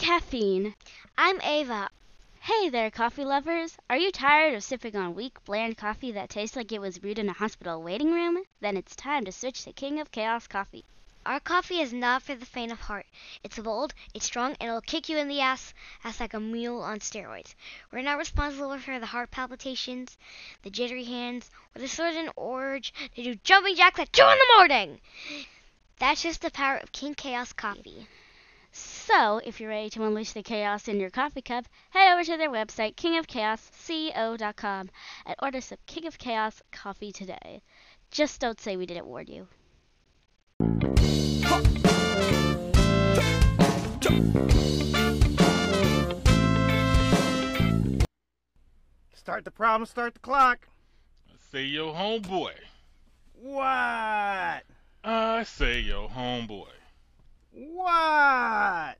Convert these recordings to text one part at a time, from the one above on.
caffeine. I'm Ava. Hey there, coffee lovers. Are you tired of sipping on weak, bland coffee that tastes like it was brewed in a hospital waiting room? Then it's time to switch to King of Chaos coffee. Our coffee is not for the faint of heart. It's bold, it's strong, and it'll kick you in the ass, ass like a mule on steroids. We're not responsible for the heart palpitations, the jittery hands, or the sudden urge to do jumping jacks at 2 in the morning. That's just the power of King Chaos coffee. So, if you're ready to unleash the chaos in your coffee cup, head over to their website, kingofchaosco.com, and order some King of Chaos coffee today. Just don't say we didn't warn you. Start the problem, start the clock. Say yo homeboy. What? I say yo homeboy. What?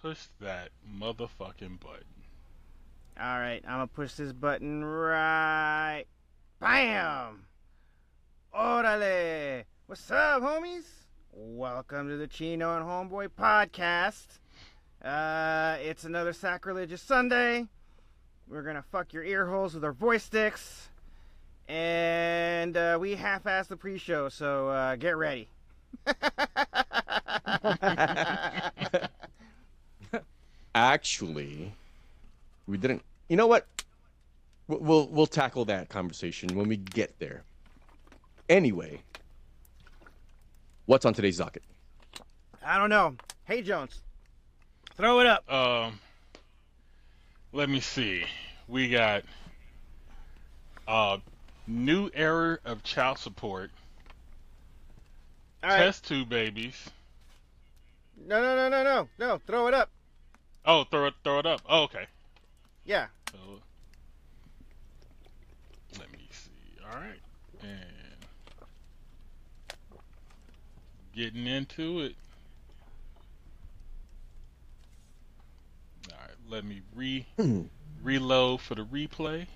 Push that motherfucking button. Alright, I'm gonna push this button right. Bam! Orale! What's up, homies? Welcome to the Chino and Homeboy podcast. Uh, it's another sacrilegious Sunday. We're gonna fuck your ear holes with our voice sticks. And uh, we half assed the pre show, so uh, get ready. Actually, we didn't. You know what? We'll we'll, we'll tackle that conversation when we get there. Anyway, what's on today's docket? I don't know. Hey, Jones. Throw it up. Um, let me see. We got uh new era of child support. All right. Test tube babies. No, no, no, no, no. No, throw it up. Oh, throw it, throw it up. Oh, okay. Yeah. So, let me see. All right, and getting into it. All right, let me re hmm. reload for the replay.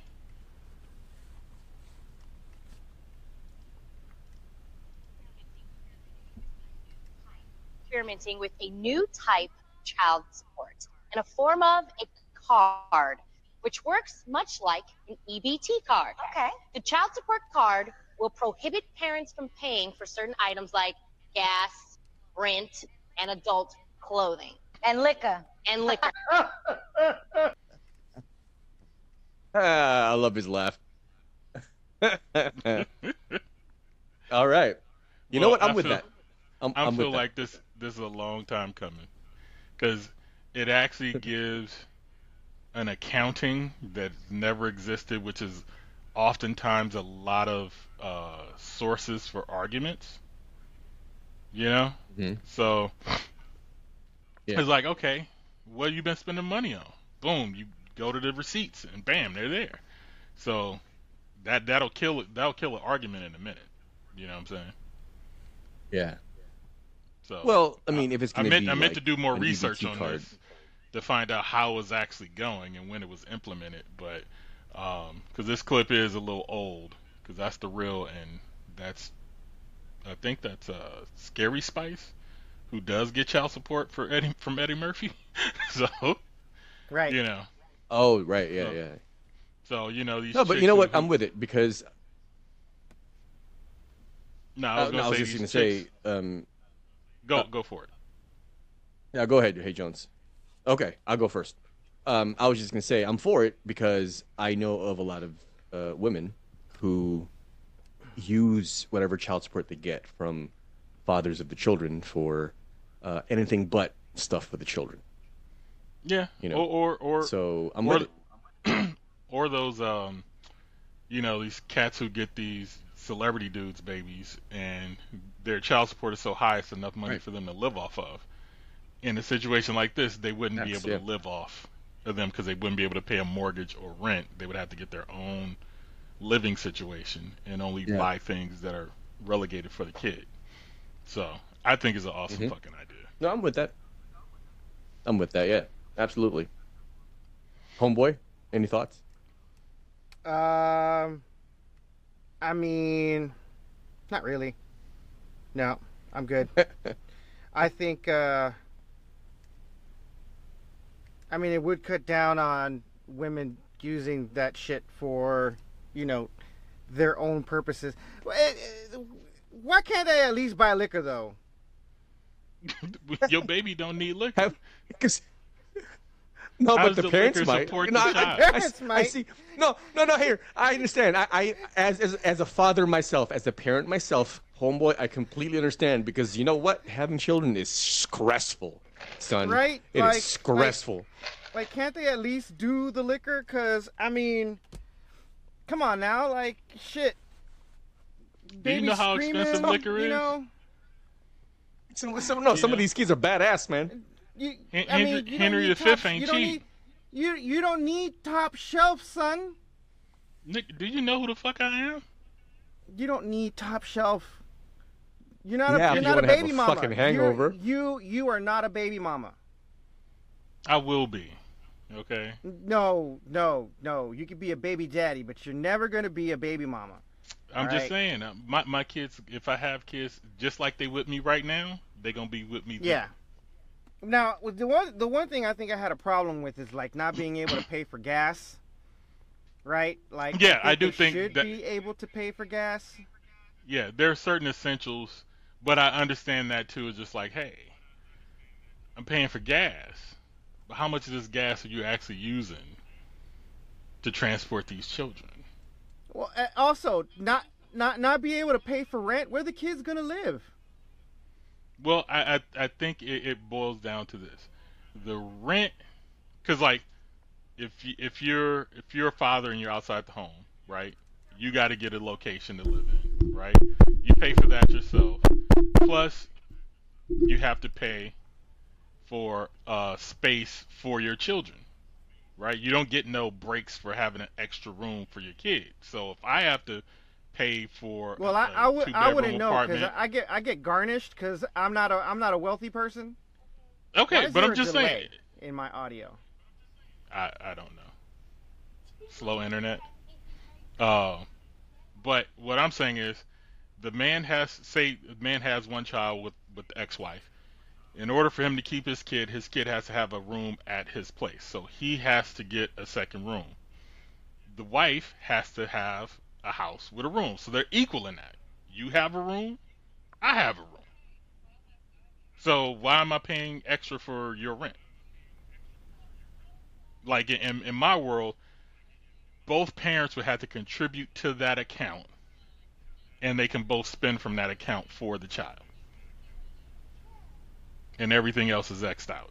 Experimenting with a new type of child support in a form of a card, which works much like an EBT card. Okay. The child support card will prohibit parents from paying for certain items like gas, rent, and adult clothing And liquor. and liquor. Ah, I love his laugh. All right. You know what? I'm I with feel- that. I'm, I I'm feel with that. like this this is a long time coming because it actually gives an accounting that never existed, which is oftentimes a lot of uh, sources for arguments. You know, Mhm. so Yeah. it's like, okay, what have you been spending money on? Boom, you go to the receipts, and bam, they're there. So that that'll kill it. That'll kill an argument in a minute. You know what I'm saying? Yeah. So Well, I mean, if it's I meant be I meant like to do more research EBT on card, this to find out how it was actually going and when it was implemented. But because this clip is a little old, because that's the real and that's I think that's uh, Scary Spice who does get child support for Eddie from Eddie Murphy. so Right. you know, Oh, right. Yeah, So, yeah. so you know these. No, but you know what? who- I'm with it because No, I I was was, gonna say just going to say. chicks- Um, go go for it. Yeah, go ahead, Hey Jones. Okay, I'll go first. Um, I was just gonna say I'm for it because I know of a lot of uh, women who use whatever child support they get from fathers of the children for uh, anything but stuff for the children. Yeah, you know, or or, or So I'm or, or those um you know these cats who get these celebrity dudes babies and their child support is so high it's enough money Right. for them to live off of in a situation like this they wouldn't be able yeah. to live off of them because they wouldn't be able to pay a mortgage or rent they would have to get their own living situation and only Yeah. buy things that are relegated for the kid so i think it's an awesome Mhm. fucking idea No, I'm with that. I'm with that. Yeah, absolutely. Homeboy, any thoughts? Um, I mean, not really. No, I'm good. I think uh, I mean, it would cut down on women using that shit for, you know, their own purposes. Well, eh, eh, Why can't they at least buy liquor though? Your baby don't need liquor. Because no, How but the, the parents liquor might. support No, the I- child? I, I, Parents I see. No, no, no. Here, I understand. I, I as, as as a father myself, as a parent myself, homeboy, I completely understand because you know what? Having children is stressful, son. Right? It is Like- like- stressful. Like, can't they at least do the liquor? Cause I mean, come on now, like shit. Do you know how expensive liquor you is? know, Some, some, no, some of these kids are badass, man. You, Hen- I mean, Henry- you don't Henry need V ain't you don't cheap. Need, you you don't need top shelf, son. Nick, do you know who the fuck I am? You don't need top shelf. You're not Yeah, a you're you not a wanna have baby a mama. fucking You're- hangover. You you are not a baby mama. I will be. Okay. No, no, no. You could be a baby daddy, but you're never gonna be a baby mama. I'm All just right. saying, uh, my my kids, if I have kids, just like they with me right now, they gonna be with me. Yeah. Now, with the one the one thing I think I had a problem with is like not being able to pay for gas. Right? Like Yeah, I do they think should that- be able to pay for gas. Yeah, there are certain essentials, but I understand that too. It's just like, hey, I'm paying for gas, but how much of this gas are you actually using to transport these children? Well, also not not not be able to pay for rent. Where the kids gonna live? Well, I I, I think it, it boils down to this: the rent, because like, if you, if you're if you're a father and you're outside the home, right? You got to get a location to live in, right? You pay for that yourself. Plus, you have to pay for uh, space for your children, right? You don't get no breaks for having an extra room for your kids. So if I have to pay for Well, a- I, I would I wouldn't know because I get I get garnished because I'm not a I'm not a wealthy person. Okay, but I'm just saying. in my audio. I, I don't know. Slow internet. Uh, but what I'm saying is, the man has say the man has one child with with the ex-wife. In order for him to keep his kid, his kid has to have a room at his place. So he has to get a second room. The wife has to have a house with a room. So they're equal in that. You have a room, I have a room. So why am I paying extra for your rent? like in in my world, both parents would have to contribute to that account, and they can both spend from that account for the child, and everything else is xed out.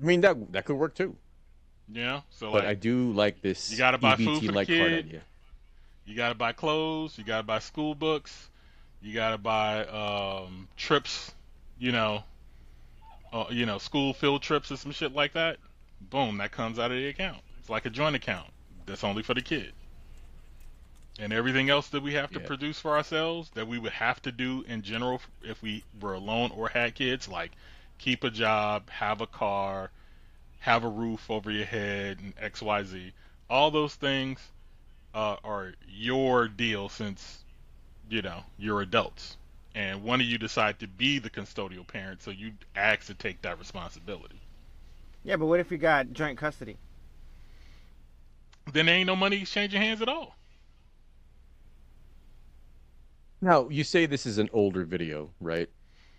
I mean that that could work too. Know, so But like I do like this You gotta buy food for the EBT card kid. you gotta buy clothes, you gotta buy school books, you gotta buy um, trips, you know, uh, you know, school field trips or some shit like that. Boom, that comes out of the account. It's like a joint account that's only for the kid. And everything else that we have to Yeah. produce for ourselves that we would have to do in general if we were alone or had kids, like keep a job, have a car, have a roof over your head, and X, Y, Z. All those things uh, are your deal since you know you're adults, and one of you decide to be the custodial parent, so you ask to take that responsibility. Yeah, but what if you got joint custody? Then there ain't no money exchanging hands at all. Now you say this is an older video, right?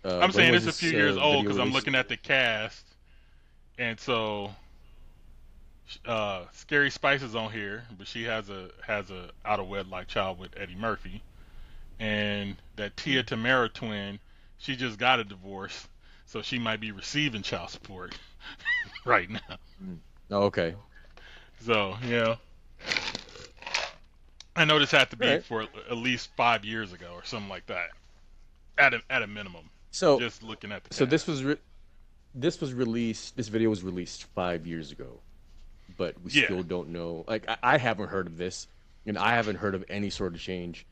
Uh, I'm saying it's a few this, years uh, old because I'm looking at the cast, and so uh, Scary Spice is on here, but she has a has a out of wedlock child with Eddie Murphy, and that Tia Tamera twin, she just got a divorce, so she might be receiving child support right now. Oh, okay. So yeah, I know this had to be Right. for at least five years ago or something like that, at a at a minimum. So Just looking at the so this was re- this was released. This video was released five years ago, but we Yeah. still don't know. Like I, I haven't heard of this, and I haven't heard of any sort of change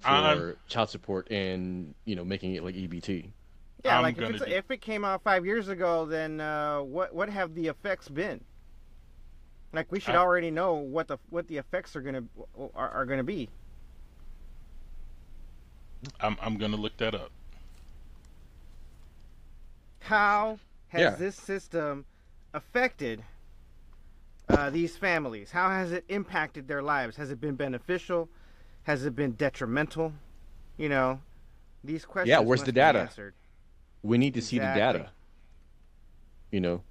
for I'm- child support and you know making it like EBT. Yeah, I'm like if, it's, do- if it came out five years ago, then uh, what what have the effects been? Like we should I- already know what the what the effects are gonna are, are gonna be. I'm I'm gonna look that up. How has Yeah. this system affected uh, these families? How has it impacted their lives? Has it been beneficial? Has it been detrimental? You know, these questions. Yeah, where's the data? answered. We need to see the Exactly. data. You know,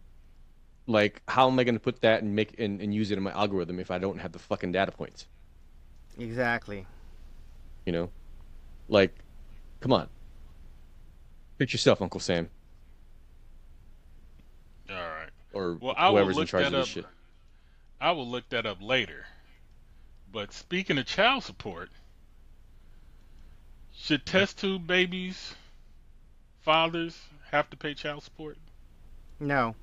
like how am I going to put that and make and, and use it in my algorithm if I don't have the fucking data points? Exactly. You know, like, come on. Fix yourself, Uncle Sam, All right. Or Well, I will whoever's in look charge that of up. this shit. I will look that up later. But speaking of child support, should test tube babies, fathers have to pay child support? No.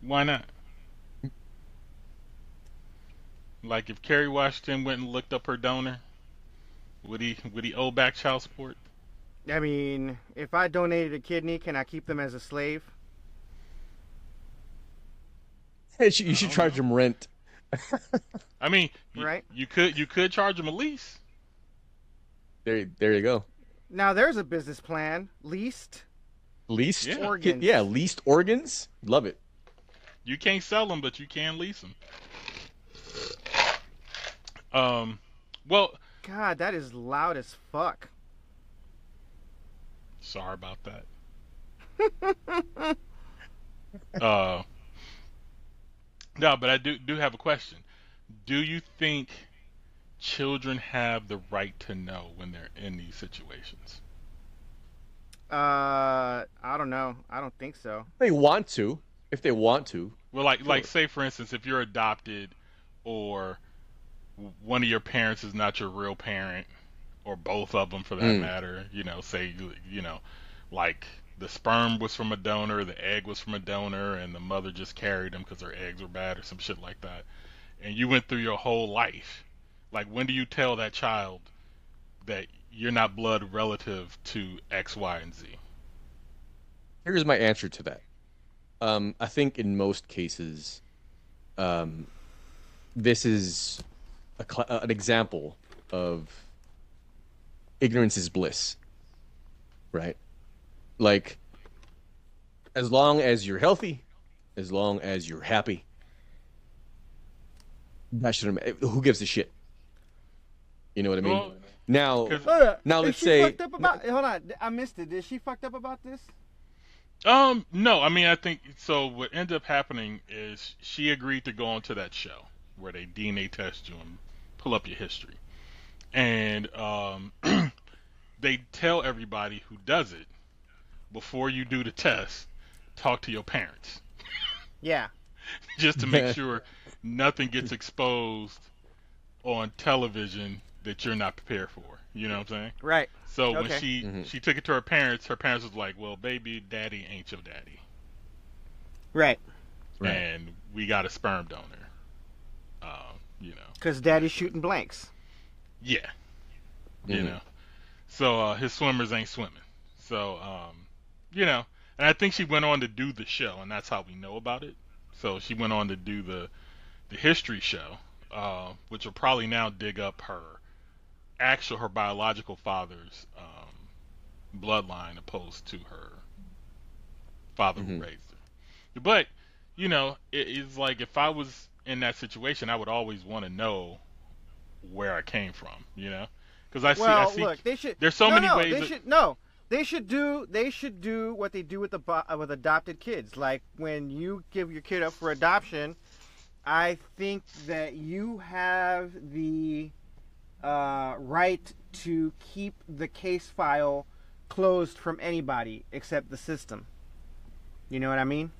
Why not? Like if Kerry Washington went and looked up her donor, would he would he owe back child support? I mean, if I donated a kidney, can I keep them as a slave? You should, you should charge them rent. I mean, y- Right. You could you could charge them a lease. There, there you go. Now there's a business plan. Leased. Leased Yeah. Organs. Yeah, leased organs. Love it. You can't sell them, but you can lease them. Um, well, God, that is loud as fuck. Sorry about that. uh, no, but I do do have a question. Do you think children have the right to know when they're in these situations? Uh, I don't know. I don't think so. They want to, if they want to. Well, like like say for instance, if you're adopted, or one of your parents is not your real parent, or both of them for that Mm. matter. You know, say you- you know, like the sperm was from a donor, the egg was from a donor, and the mother just carried them because her eggs were bad or some shit like that. And you went through your whole life. Like, when do you tell that child that you're not blood relative to X, Y, and Z? Here's my answer to that. Um, I think in most cases, um, this is a uh, an example of ignorance is bliss, right? Like, as long as you're healthy, as long as you're happy, that shouldn't. Who gives a shit? You know what I mean? Well, now, 'cause- Hold. Now let's say- fucked up about. Hold on. I missed it. Did she fucked up about this? Um, no, I mean, I think so. What ended up happening is she agreed to go onto that show where they DNA test you and pull up your history, and um, they tell everybody who does it before you do the test, talk to your parents Yeah. just to make sure nothing gets exposed on television that you're not prepared for. You know what I'm saying? Right. So when Okay. she Mhm. she took it to her parents, her parents was like, "Well, baby, daddy ain't your daddy." Right. Right. and we got a sperm donor. Uh, you know, Because daddy's shooting blanks. Yeah, you Mhm. know. So uh, his swimmers ain't swimming. So um, you know, and I think she went on to do the show, and that's how we know about it. So she went on to do the the history show, uh, which will probably now dig up her actual her biological father's um, bloodline opposed to her father who Mhm. raised her. But you know, it is like if I was in that situation, I would always want to know where I came from. You know, because I see well, I see look, they should. there's so no, many no, ways They that- should no. They should do. They should do what they do with the with adopted kids. Like when you give your kid up for adoption, I think that you have the uh, right to keep the case file closed from anybody except the system. You know what I mean?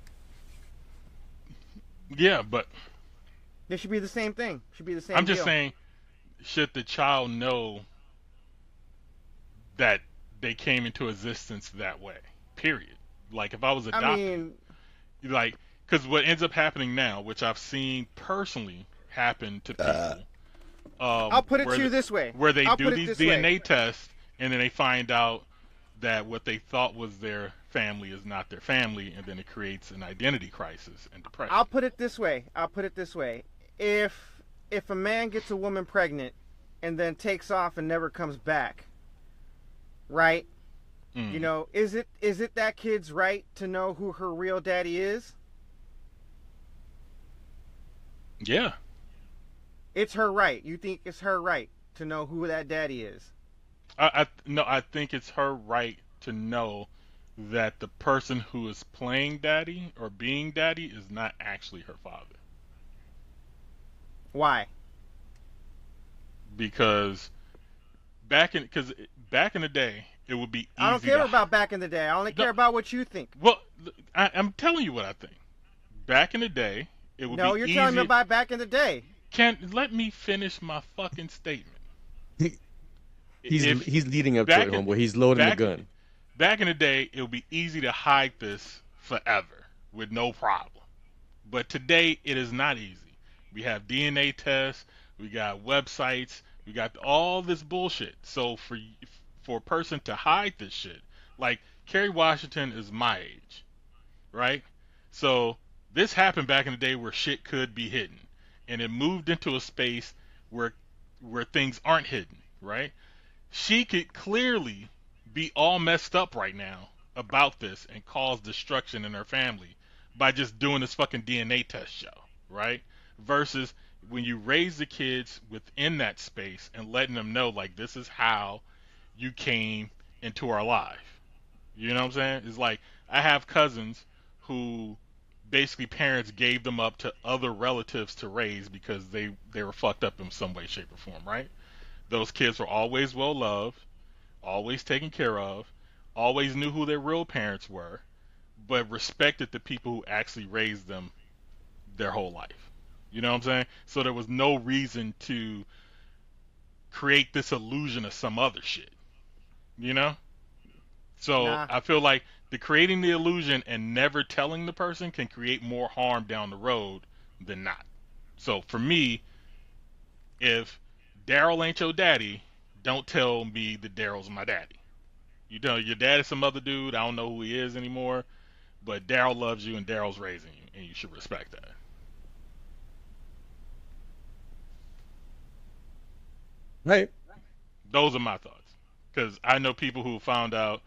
yeah, but They should be the same thing. Should be the same. I'm just deal. saying, should the child know that they came into existence that way? Period. Like if I was adopted, I mean, like because what ends up happening now, which I've seen personally happen to people. um, I'll put it where to you this way. where they I'll do these DNA way. tests and then they find out that what they thought was their family is not their family, and then it creates an identity crisis and depression. I'll put it this way. I'll put it this way. If if a man gets a woman pregnant and then takes off and never comes back, right? Mm. You know, is it is it that kid's right to know who her real daddy is? Yeah. It's her right. You think it's her right to know who that daddy is? I, I no, I think it's her right to know that the person who is playing daddy or being daddy is not actually her father. Why? Because back in because back in the day, it would be easy. I don't care to, about back in the day. I only No. care about what you think. Well, I, I'm telling you what I think. Back in the day, it would No, be No, you're easy. telling me about back in the day. Can let me finish my fucking statement. He- He's If- he's leading up to it, in- homeboy. He's loading the gun. back in the day, it would be easy to hide this forever with no problem. But today, it is not easy. We have DNA tests, we got websites, we got all this bullshit. So for for a person to hide this shit, like Kerry Washington is my age, right? So this happened back in the day where shit could be hidden, and it moved into a space where where things aren't hidden, right? She could clearly be all messed up right now about this and cause destruction in her family by just doing this fucking DNA test show, right? Versus when you raise the kids within that space and letting them know like this is how you came into our life. You know what I'm saying? It's like I have cousins who basically parents gave them up to other relatives to raise because they they were fucked up in some way shape or form, right? Those kids were always well loved, always taken care of, always knew who their real parents were, but respected the people who actually raised them their whole life. You know what I'm saying? So there was no reason to create this illusion of some other shit. You know? So Nah. I feel like the creating the illusion and never telling the person can create more harm down the road than not. So for me, if Daryl ain't your daddy, don't tell me that Daryl's my daddy. You know, your dad is some other dude. I don't know who he is anymore, but Daryl loves you and Daryl's raising you, and you should respect that. Right. Those are my thoughts. Because I know people who found out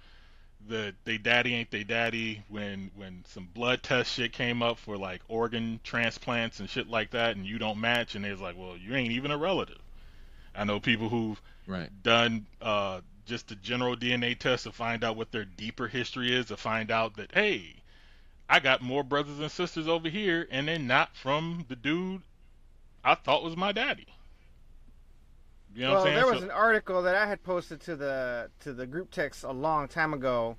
that they daddy ain't they daddy when when some blood test shit came up for like organ transplants and shit like that, and you don't match, and it's like, well, you ain't even a relative. I know people who've Right. done uh, just a general DNA test to find out what their deeper history is, to find out that hey, I got more brothers and sisters over here, and they're not from the dude I thought was my daddy. You know well, what I'm saying? there So- was an article that I had posted to the to the group text a long time ago,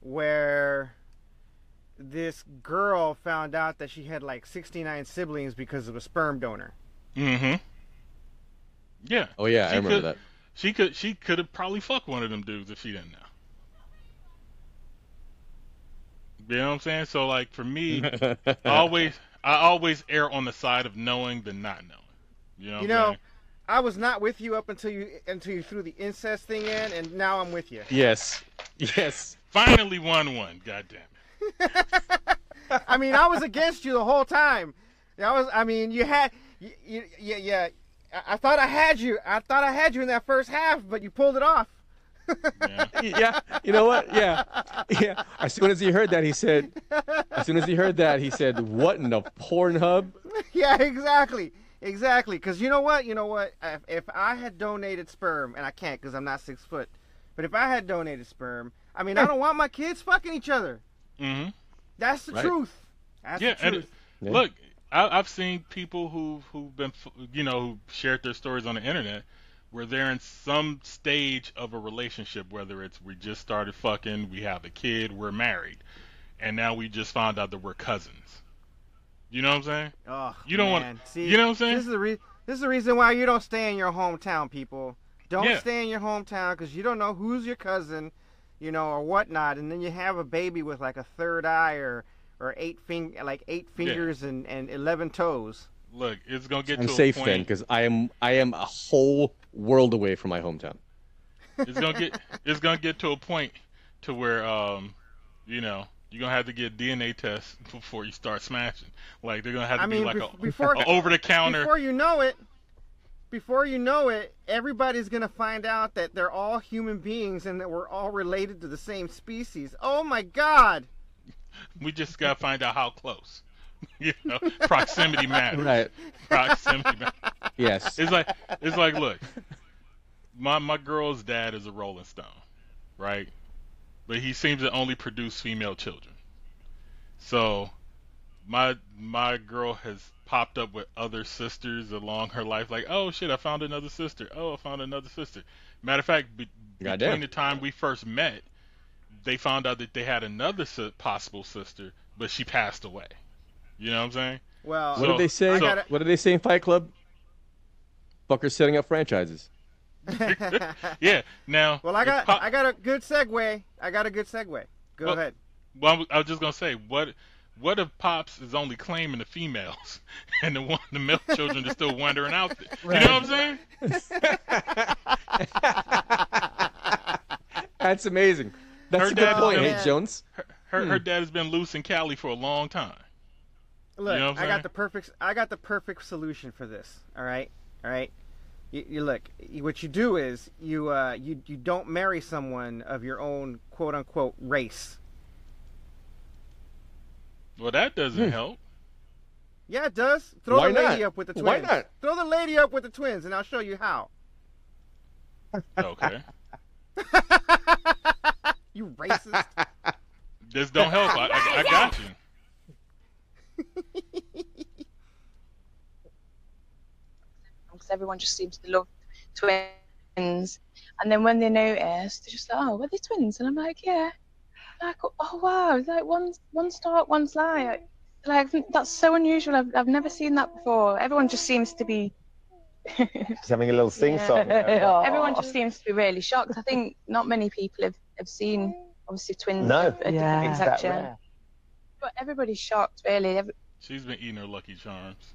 where this girl found out that she had like 69 siblings because of a sperm donor. Mm-hmm. Yeah. Oh yeah, She I remember could- that. She could she could have probably fucked one of them dudes if she didn't know. You know what I'm saying? So like for me, I always I always err on the side of knowing than not knowing. You know. What You I'm know, saying? I was not with you up until you until you threw the incest thing in, and now I'm with you. yes. Yes. Finally won one. God damn it. I mean, I was against you the whole time. I was. I mean, you had. You, you, yeah, yeah. I, I thought I had you. I thought I had you in that first half, but you pulled it off. Yeah. yeah, you know what? Yeah, yeah. As soon as he heard that, he said. As soon as he heard that, he said, "What in the Pornhub?" yeah, exactly, exactly. Because you know what? You know what? If, if I had donated sperm, and I can't because I'm not six foot, but if I had donated sperm, I mean, I don't want my kids fucking each other. Mm-hmm. That's the Right. truth. That's Yeah, the and truth. Yeah. Look, I, I've seen people who who've been, you know, who shared their stories on the internet, where they're in some stage of a relationship, whether it's we just started fucking, we have a kid, we're married, and now we just found out that we're cousins. You know what I'm saying? Oh, You don't want- See, you know what I'm saying? This is the re- this is the reason why you don't stay in your hometown, people. Don't Yeah. stay in your hometown because you don't know who's your cousin, you know, or whatnot, and then you have a baby with like a third eye or or eight fing like eight fingers and and eleven toes. Look, it's gonna get I'm to a safe point. then, because I am I am a whole world away from my hometown. it's gonna get it's gonna get to a point to where um, you know, you're gonna have to get DNA tests before you start smashing. Like they're gonna have to I mean, be like bef- a, before over the counter. before you know it, before you know it, everybody's gonna find out that they're all human beings and that we're all related to the same species. Oh my god! We just gotta find out how close. you know, proximity matters. Right. Proximity matters. Yes. It's like it's like look, my my girl's dad is a Rolling Stone, right? But he seems to only produce female children. So my my girl has popped up with other sisters along her life, like, oh shit, I found another sister. Oh, I found another sister. Matter of fact, be, Goddamn. between the time we first met, they found out that they had another si- possible sister, but she passed away. You know what I'm saying? Well, What did they say? I gotta- What did they say in Fight Club? Fuckers setting up franchises. Yeah. Now, well, I got Pop- I got a good segue. I got a good segue. Go Well- ahead. Well, I was- just gonna say, what what if Pops is only claiming the females, and the one the male children are still wandering out there? You know what I'm saying? That's amazing. That's Her a good point, Hey. Jones. Her her, her hmm. dad has been loose in Cali for a long time. Look, know I'm I saying? got the perfect I got the perfect solution for this. All right, all right. You, you look. What you do is you uh you you don't marry someone of your own quote unquote race. Well, that doesn't help. Yeah, it does. Throw Why the lady not? up with the twins. Why not? Throw the lady up with the twins, and I'll show you how. Okay, You racist. this don't help. I, I, I got you. because everyone just seems to love twins. And then when they notice, they're just like, "Oh, are they twins?" And I'm like, "Yeah." Like, oh wow, like one's one's dark, one's light. Like that's so unusual. I've I've never seen that before. Everyone just seems to be. Just having a little sing song. Everyone just seems to be really shocked. I think not many people have, have seen obviously twins No, of Yeah. different It's that complexion. rare. But everybody's shocked, really. Every, She's been eating her Lucky Charms.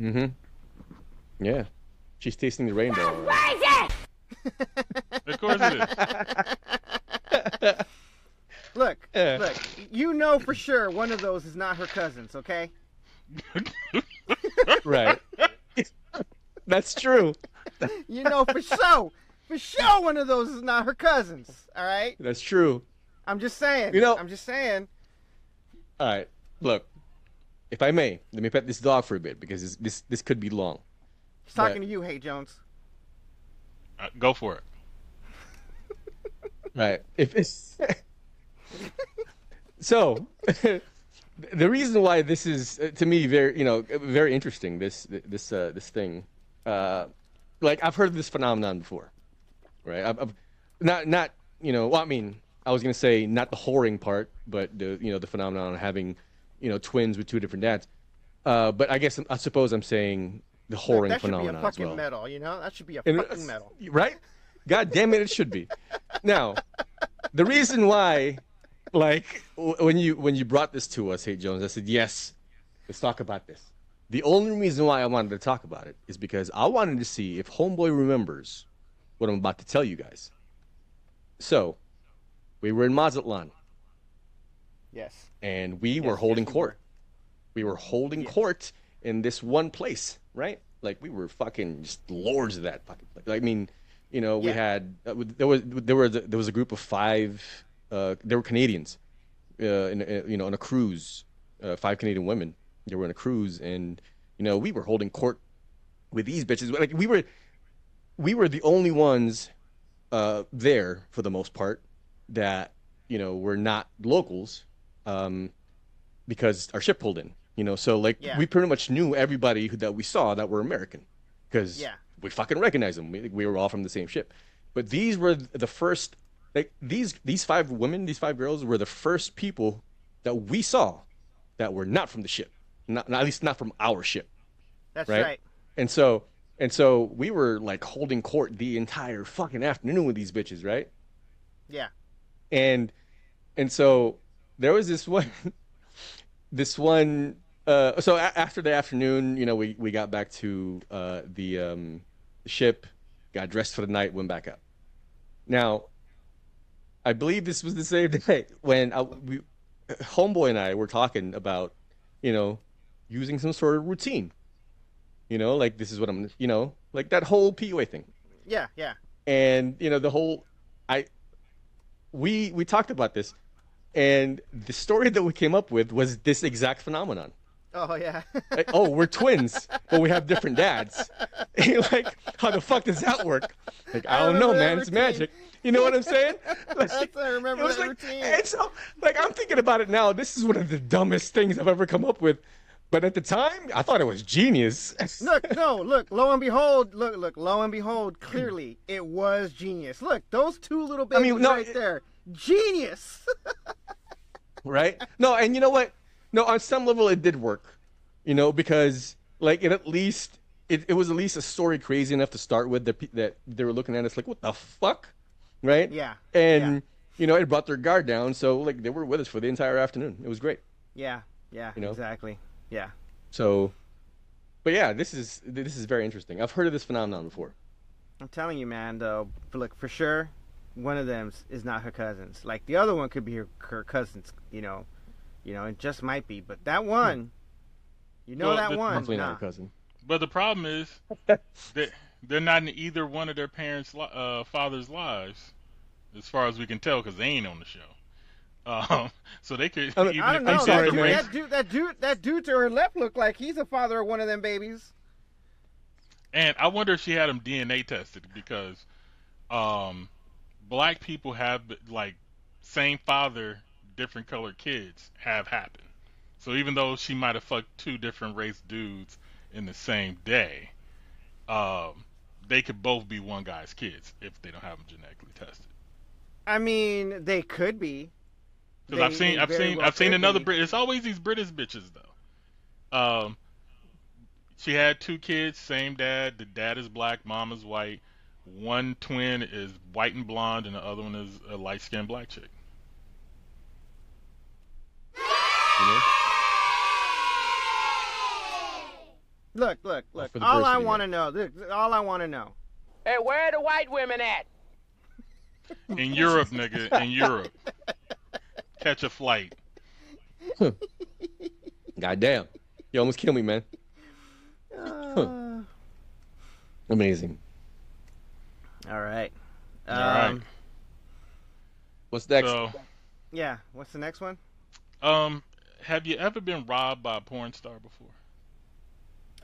Mm-hmm. Yeah. She's tasting the rainbow. all right. Of course it is. look, Yeah. look. You know for sure one of those is not her cousins. Okay. right. That's true. You know for sure, for sure one of those is not her cousins. All right. That's true. I'm just saying. You know- I'm just saying. All right. Look, if I may, let me pet this dog for a bit because this this, this could be long. He's talking Right. to you, Hey Jones. Uh, go for it. Right. If it's so, the reason why this is uh, to me very you know very interesting this this uh, this thing, uh, like I've heard of this phenomenon before, right? I've, I've not not you know well, I mean I was gonna say not the whoring part, but the you know the phenomenon of having you know twins with two different dads. Uh, but I guess I suppose I'm saying the whoring that should be a phenomenon fucking well. medal. You know that should be a And fucking medal. Right? God damn it, it should be. Now, the reason why, like, when you when you brought this to us, Hey Jones, I said yes, let's talk about this. The only reason why I wanted to talk about it is because I wanted to see if Homeboy remembers what I'm about to tell you guys. So, we were in Mazatlan Yes. and we Yes, were holding yes, we court. We were holding Yes. court in this one place, right? Like we were fucking just lords of that fucking place. I mean, you know, we Yeah. had uh, there was there was there was a group of five. Uh, they were Canadians, uh, in, in, you know, on a cruise. Uh, five Canadian women. They were on a cruise, and you know, we were holding court with these bitches. Like we were, we were the only ones uh, there for the most part that you know were not locals um, because our ship pulled in. You know, so like Yeah. we pretty much knew everybody who, that we saw that were American because Yeah. we fucking recognized them. We, we were all from the same ship. But these were the first, like these these five women, these five girls were the first people that we saw that were not from the ship, not, not at least not from our ship. That's Right? right. And so and so we were like holding court the entire fucking afternoon with these bitches, right? Yeah. and and so there was this one this one uh so a- after the afternoon you know we we got back to uh the um ship got dressed for the night went back up now i believe this was the same day when I, we homeboy and i were talking about you know using some sort of routine You know, like this is what I'm. You know, like that whole PUA thing. Yeah, yeah. and you know the whole i we we talked about this and the story that we came up with was this exact phenomenon Oh yeah. like, oh we're twins but we have different dads like how the fuck does that work like i I don't know man it's routine. magic you know what i'm saying Like, That's I remember it was that like, routine. and so, like I'm thinking about it now. This is one of the dumbest things I've ever come up with, but at the time, I thought it was genius. Look, no, look, lo and behold, look, look, lo and behold, clearly it was genius. Look, those two little I babies mean, no, right it- there. Genius. right? No, and you know what? No, on some level it did work, you know, because like it at least it, it was at least a story crazy enough to start with that that they were looking at us like what the fuck, right? Yeah, And yeah. you know it brought their guard down, so like they were with us for the entire afternoon. It was great. yeah, yeah, You know? exactly. Yeah. So, but yeah, this is this is very interesting. I've heard of this phenomenon before. I'm telling you, man, though, look, for sure, one of them is not her cousins. Like, the other one could be her, her cousins, you know. You know, it just might be. But that one, you know Well, that the- one, Definitely nah. not your cousin. But the problem is that they're not in either one of their parents' uh, fathers' lives, as far as we can tell, because they ain't on the show. Um, so they could I mean, even I if don't they know. I'm sorry, that, dude, that dude, that dude, that dude to her left looked like he's the father of one of them babies. And I wonder if she had him DNA tested because um, black people have like same father, different colored kids have happened. So even though she might have fucked two different race dudes in the same day, um, they could both be one guy's kids if they don't have them genetically tested. I mean, they could be. Because I've seen, I've seen, well I've seen another. Brit. It's always these British bitches though. Um, she had two kids, same dad. The dad is black, mom is white. One twin is white and blonde, and the other one is a light skinned black chick. You know? Look, look, look. for the All I want to know, look, all I want to know. Hey, where are the white women at? In Europe, nigga, in Europe, catch a flight. Goddamn, you almost killed me, man. Uh, Amazing. all right. All right. Um, What's next? So, Yeah. What's the next one? um, have you ever been robbed by a porn star before?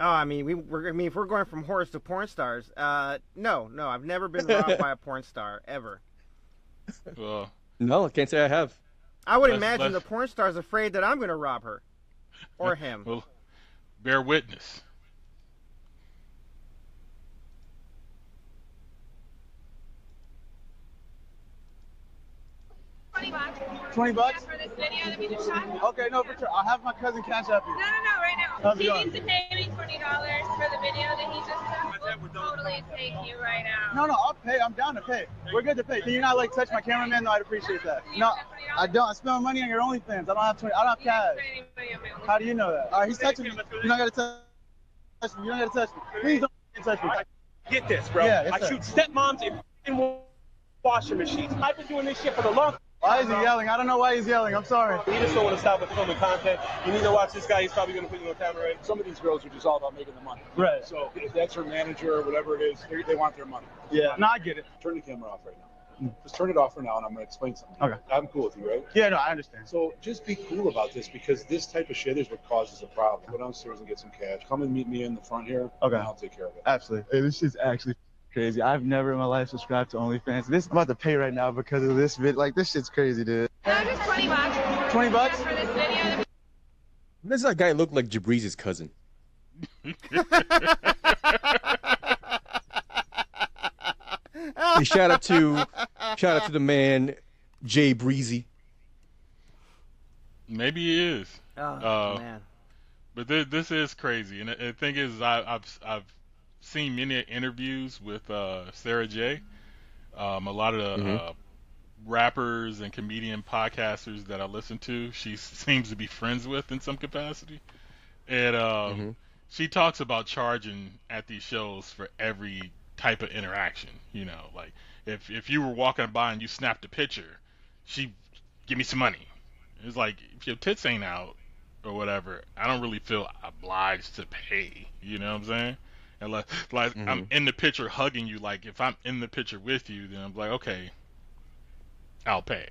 Oh, I mean, we we're, I mean, if we're going from whores to porn stars, uh, no, no, I've never been robbed by a porn star ever. Well, no, I can't say I have. I would Let's- imagine let's- the porn star's afraid that I'm going to rob her or him. well, bear witness. Twenty bucks. 20 bucks? For this video that we just shot? Okay, no, for sure. I'll have my cousin cash up you. No, no, no, right now. How's he needs to pay me twenty dollars for the video that he just shot. We'll totally take you right now. No, no, I'll pay. I'm down to pay. We're good to pay. Can you not like touch my cameraman? though? I'd appreciate that. No, I don't. I spend my money on your OnlyFans. I don't have 20. I don't have cash. spend any money on my How do you know that? All right, he's touching me. You're not gonna touch me. You're not gonna touch me. Please don't touch me. Get this, bro. Yeah, yes, I sir. shoot stepmoms and f***ing washing machines. I've been doing this shit for the long. Why is he yelling? I don't know why he's yelling. I'm sorry. He just don't want to stop with filming content. You need to watch this guy. He's probably going to put you on camera right. Some of these girls are just all about making the money. Right. So if that's her manager or whatever it is, they, they want their money. Yeah. No, I get it. Turn the camera off right now. Just turn it off for now, and I'm going to explain something. Okay. I'm cool with you, right? Yeah, no, I understand. So just be cool about this because this type of shit is what causes the problem. Go downstairs and get some cash. Come and meet me in the front here. Okay. And I'll take care of it. Absolutely. Hey, this shit's actually crazy. I've never in my life subscribed to OnlyFans. This I'm about to pay right now because of this vid. Like this shit's crazy, dude. No, just twenty bucks. 20 bucks? For this video that Does that guy look like Jay Breezy's cousin? Hey, shout out to shout out to the man Jay Breezy. Maybe he is. Oh Uh, man. But this, this is crazy, and the, the thing is, I, I've I've seen many interviews with uh, Sara Jay. Um, a lot of the Mhm. uh, rappers and comedian podcasters that I listen to, she seems to be friends with in some capacity, and um, Mhm. she talks about charging at these shows for every type of interaction. You know, like if if you were walking by and you snapped a picture, she give me some money. It's like if your tits ain't out, or whatever, I don't really feel obliged to pay. You know what I'm saying? Unless like I'm in the picture hugging you, like if I'm in the picture with you, then I'm like, okay, I'll pay.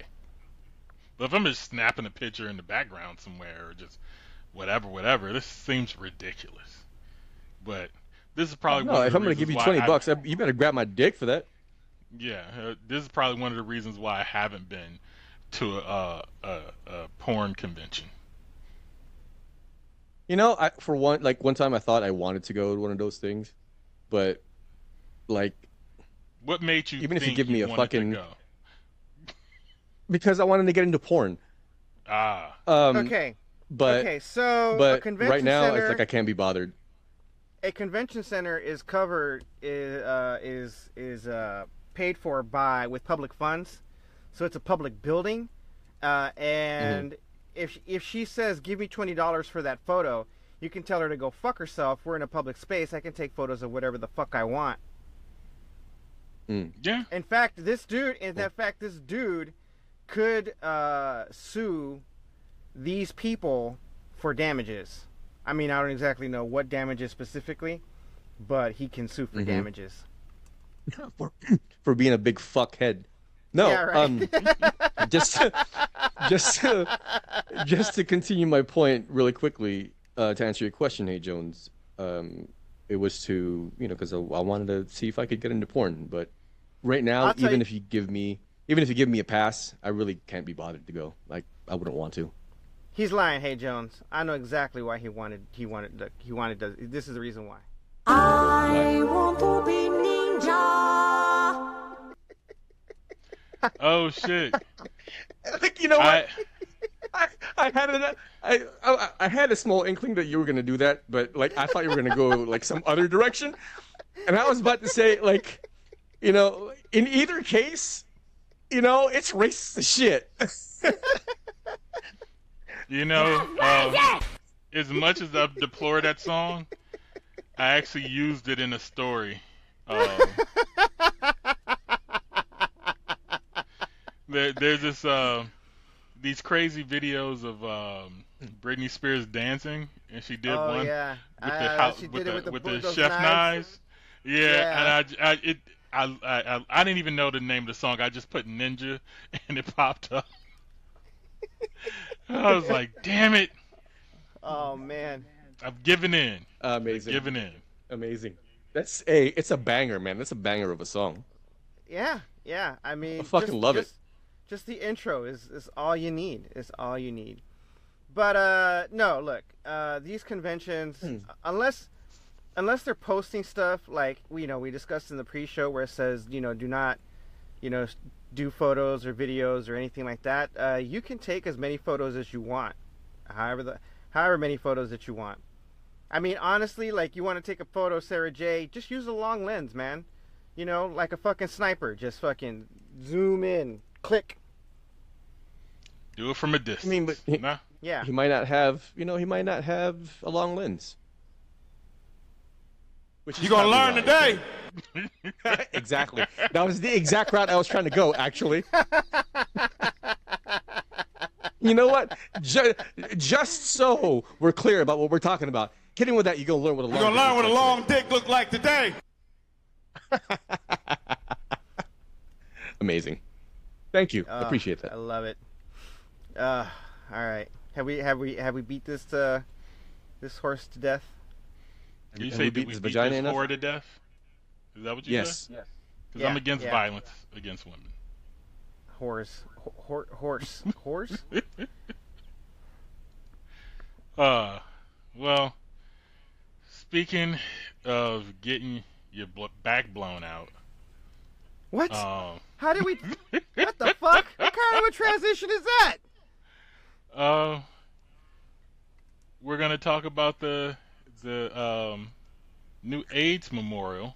But if I'm just snapping a picture in the background somewhere or just whatever, whatever, this seems ridiculous. But this is probably no, one of if I'm gonna give you twenty I- bucks, I, you better grab my dick for that. yeah, uh, this is probably one of the reasons why I haven't been to a, a, a porn convention. You know, I for one like one time I thought I wanted to go to one of those things, but like What made you Even if you think give me a fucking- go? because I wanted to get into porn. Ah, Um, okay. But okay, so a but convention right now center, it's like I can't be bothered. a convention center is covered is uh, is is uh, paid for by with public funds, so it's a public building, uh, and if if she says give me twenty dollars for that photo, you can tell her to go fuck herself. We're in a public space. I can take photos of whatever the fuck I want. Mm. Yeah. In fact, this dude, in that fact, this dude could uh, sue these people for damages. I mean, I don't exactly know what damages specifically, but he can sue for Mhm. damages. for, for being a big fuckhead. No, Yeah, right. um, just to, just to, just to continue my point really quickly uh, to answer your question, hey Jones. Um, it was to you know because I, I wanted to see if I could get into porn, but right now, I'll even you- if you give me even if you give me a pass, I really can't be bothered to go. Like I wouldn't want to. He's lying, hey Jones. I know exactly why he wanted. He wanted. To, he wanted. To, this is the reason why. I want to be ninja. Oh shit! Like you know I, I, I had a, I, I, I had a small inkling that you were gonna do that, but like I thought you were gonna go like some other direction, and I was about to say like, you know, in either case, you know, it's racist shit. you know, um, as much as I've deplored that song, I actually used it in a story. Um, there, there's this uh, these crazy videos of um, Britney Spears dancing, and she did Oh, one yeah. with the Uh, hou- she with did it the with the with the chef knives. knives. Yeah, Yeah. and I, I it I, I I I didn't even know the name of the song. I just put Ninja, and it popped up. I was like, damn it, Oh man. I've given in. Amazing. Given in. Amazing. That's a, it's a banger, man. That's a banger of a song. Yeah, yeah. I mean, I fucking just, love it. Just, the intro is is all you need. Is all you need. But uh, no, look, uh, these conventions, Hmm. unless unless they're posting stuff like you know we discussed in the pre-show where it says you know do not you know do photos or videos or anything like that, uh, you can take as many photos as you want, however the however many photos that you want. I mean, honestly, like you want to take a photo, Sara Jay, just use a long lens, man. You know, like a fucking sniper, just fucking zoom in, click. Do it from a distance. I mean, but he, Nah. Yeah. he might not have, you know, he might not have a long lens. Which is You gonna learn today. exactly. That was the exact route I was trying to go, actually. you know what? Just, just so we're clear about what we're talking about. Kidding with that, you're gonna learn what a long. You're gonna dick learn what a looks like long dick look like today. Amazing. Thank you. Uh, Appreciate that. I love it. Uh, all right. Have we have we have we beat this uh, this horse to death? You Have say we did beat we beat vagina this enough? whore to death? Is that what you Yes. said? Because I'm against yeah. violence against women. Horse, ho- horse, horse. Uh, well, speaking of getting your bl- back blown out. What? Um, How did we? what the fuck? What kind of a transition is that? Uh, we're gonna talk about the the um new AIDS memorial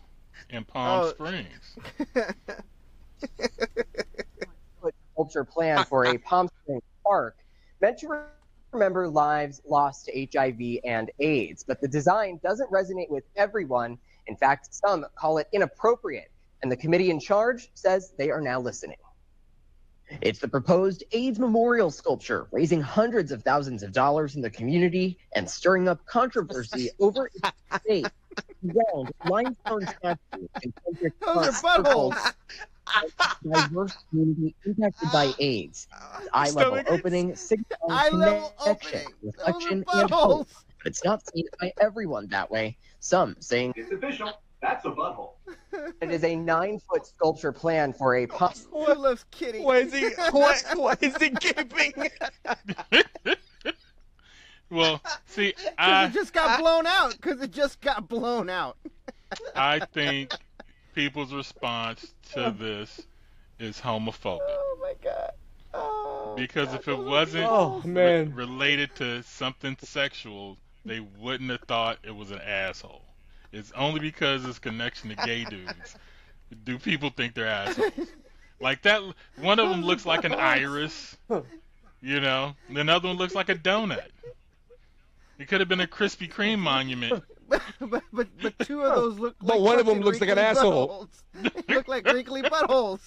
in Palm Oh. Springs. sculpture plan for a Palm Springs park meant to remember lives lost to HIV and AIDS. But the design doesn't resonate with everyone. In fact, some call it inappropriate. And the committee in charge says they are now listening. It's the proposed AIDS memorial sculpture, raising hundreds of thousands of dollars in the community and stirring up controversy over its fate. Round limestone statue and subject Those are buttholes. diverse community impacted by AIDS. Eye level Stomach- opening, signifying Eye level connection, opening. Those reflection, and hope. But it's not seen by everyone that way. Some saying It's official. That's a butthole. it is a nine foot sculpture plan for a oh, pump. Who loves kitty? Why is he? Why, why is he gaping? Well, see, I it just got blown out. Because it just got blown out. I think people's response to this is homophobic. Oh my god. Oh, Because if it wasn't Oh, re- man. related to something sexual, they wouldn't have thought it was an asshole. It's only because it's connection to gay dudes do people think they're assholes. Like that, one of them looks like an iris, you know, and another one looks like a donut. It could have been a Krispy Kreme monument. but, but but but two of those look. But like one of them looks like an asshole. look like wrinkly buttholes.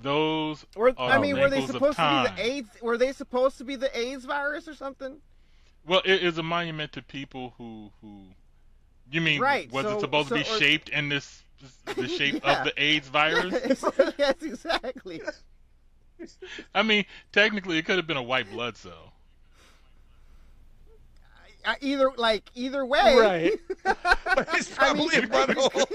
Those Were, are I mean, were they supposed to be the AIDS? Were they supposed to be the AIDS virus or something? Well, it is a monument to people who who. You mean Right, was so- it supposed to be or- shaped in this the shape Yeah. of the AIDS virus? yes, exactly. I mean, technically, it could have been a white blood cell. Uh, either like either way. Right. It's probably a butthole.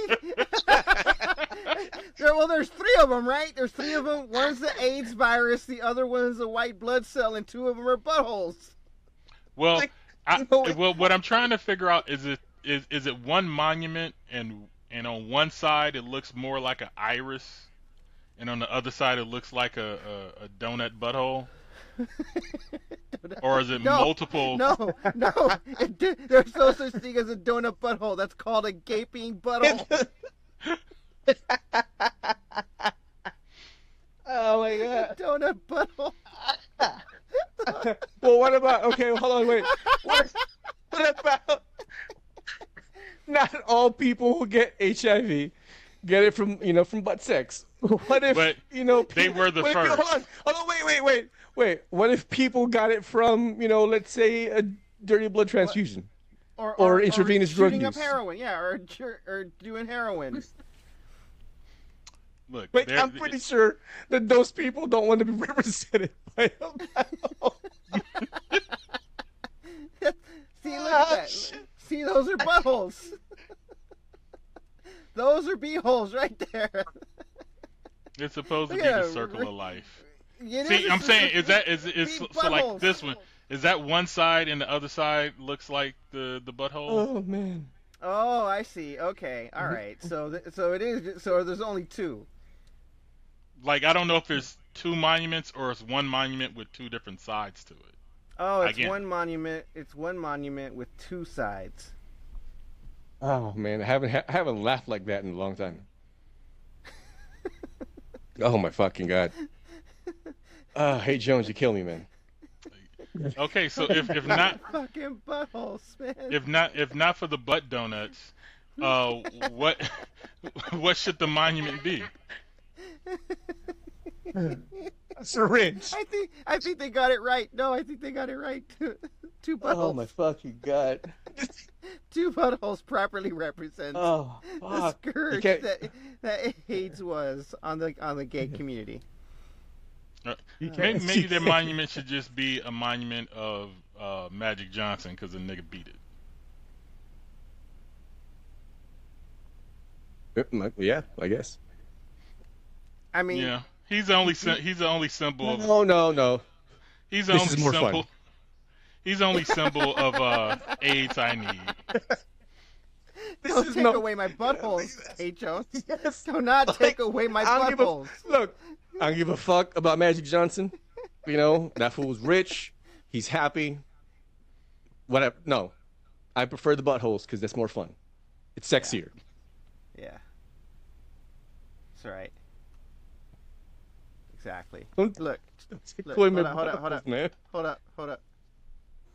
there, well, there's three of them, right? There's three of them. One's the AIDS virus, the other one's a white blood cell, and two of them are buttholes. Well, I, no, well, what I'm trying to figure out is it is is it one monument and and on one side it looks more like an iris, and on the other side it looks like a a, a donut butthole, or is it No, multiple? No, no. It, there's no such thing as a donut butthole. That's called a gaping butthole. oh my god. donut butthole. Well, what about? Okay, hold on, wait. What, what about? Not all people who get HIV get it from you know from butt sex. What if But you know they were the what if- first. hold on, hold on, wait, wait, wait, wait. What if people got it from you know, let's say a dirty blood transfusion? Or, Or intravenous drug shooting up use. heroin, yeah, or or, or doing heroin. Look, Wait, I'm pretty sure that those people don't want to be represented by a. See, look at ah, that. See, those are buttholes. those are beeholes right there. It's supposed to be the circle re- of life. It See, I'm saying is that is is big so like this one is that one side and the other side looks like the the butthole? Oh man. Oh, I see. Okay, all right. So, th- so it is. So there's only two. Like I don't know if there's two monuments or it's one monument with two different sides to it. Oh, it's Again. one monument. It's one monument with two sides. Oh man, I haven't ha- I haven't laughed like that in a long time. oh my fucking god. Uh, hey Jones, you kill me, man. Okay, so if if not Fucking buttholes, man. if not if not for the butt donuts, uh, what what should the monument be? A syringe. I think I think they got it right. No, I think they got it right. two buttholes. Oh my fucking god. Two buttholes properly represent Oh the scourge that that AIDS was on the on the gay community. Uh, maybe, you maybe their monument should just be a monument of uh, Magic Johnson because the nigga beat it. Yeah, I guess. I mean, Yeah, he's the only he's the only symbol. Of, No, no, no. he's the This only is more fun. symbol. He's the only symbol of uh, AIDS I need. don't is take no- away my buttholes, Hey Jones. Do not take away my I a- buttholes. Look, I don't give a fuck about Magic Johnson. You know, that fool's rich. He's happy. Whatever. No, I prefer the buttholes because that's more fun. It's sexier. Yeah. That's right. Exactly. Don't- Look. take look away hold, up, hold up, hold up, man. hold up, hold up.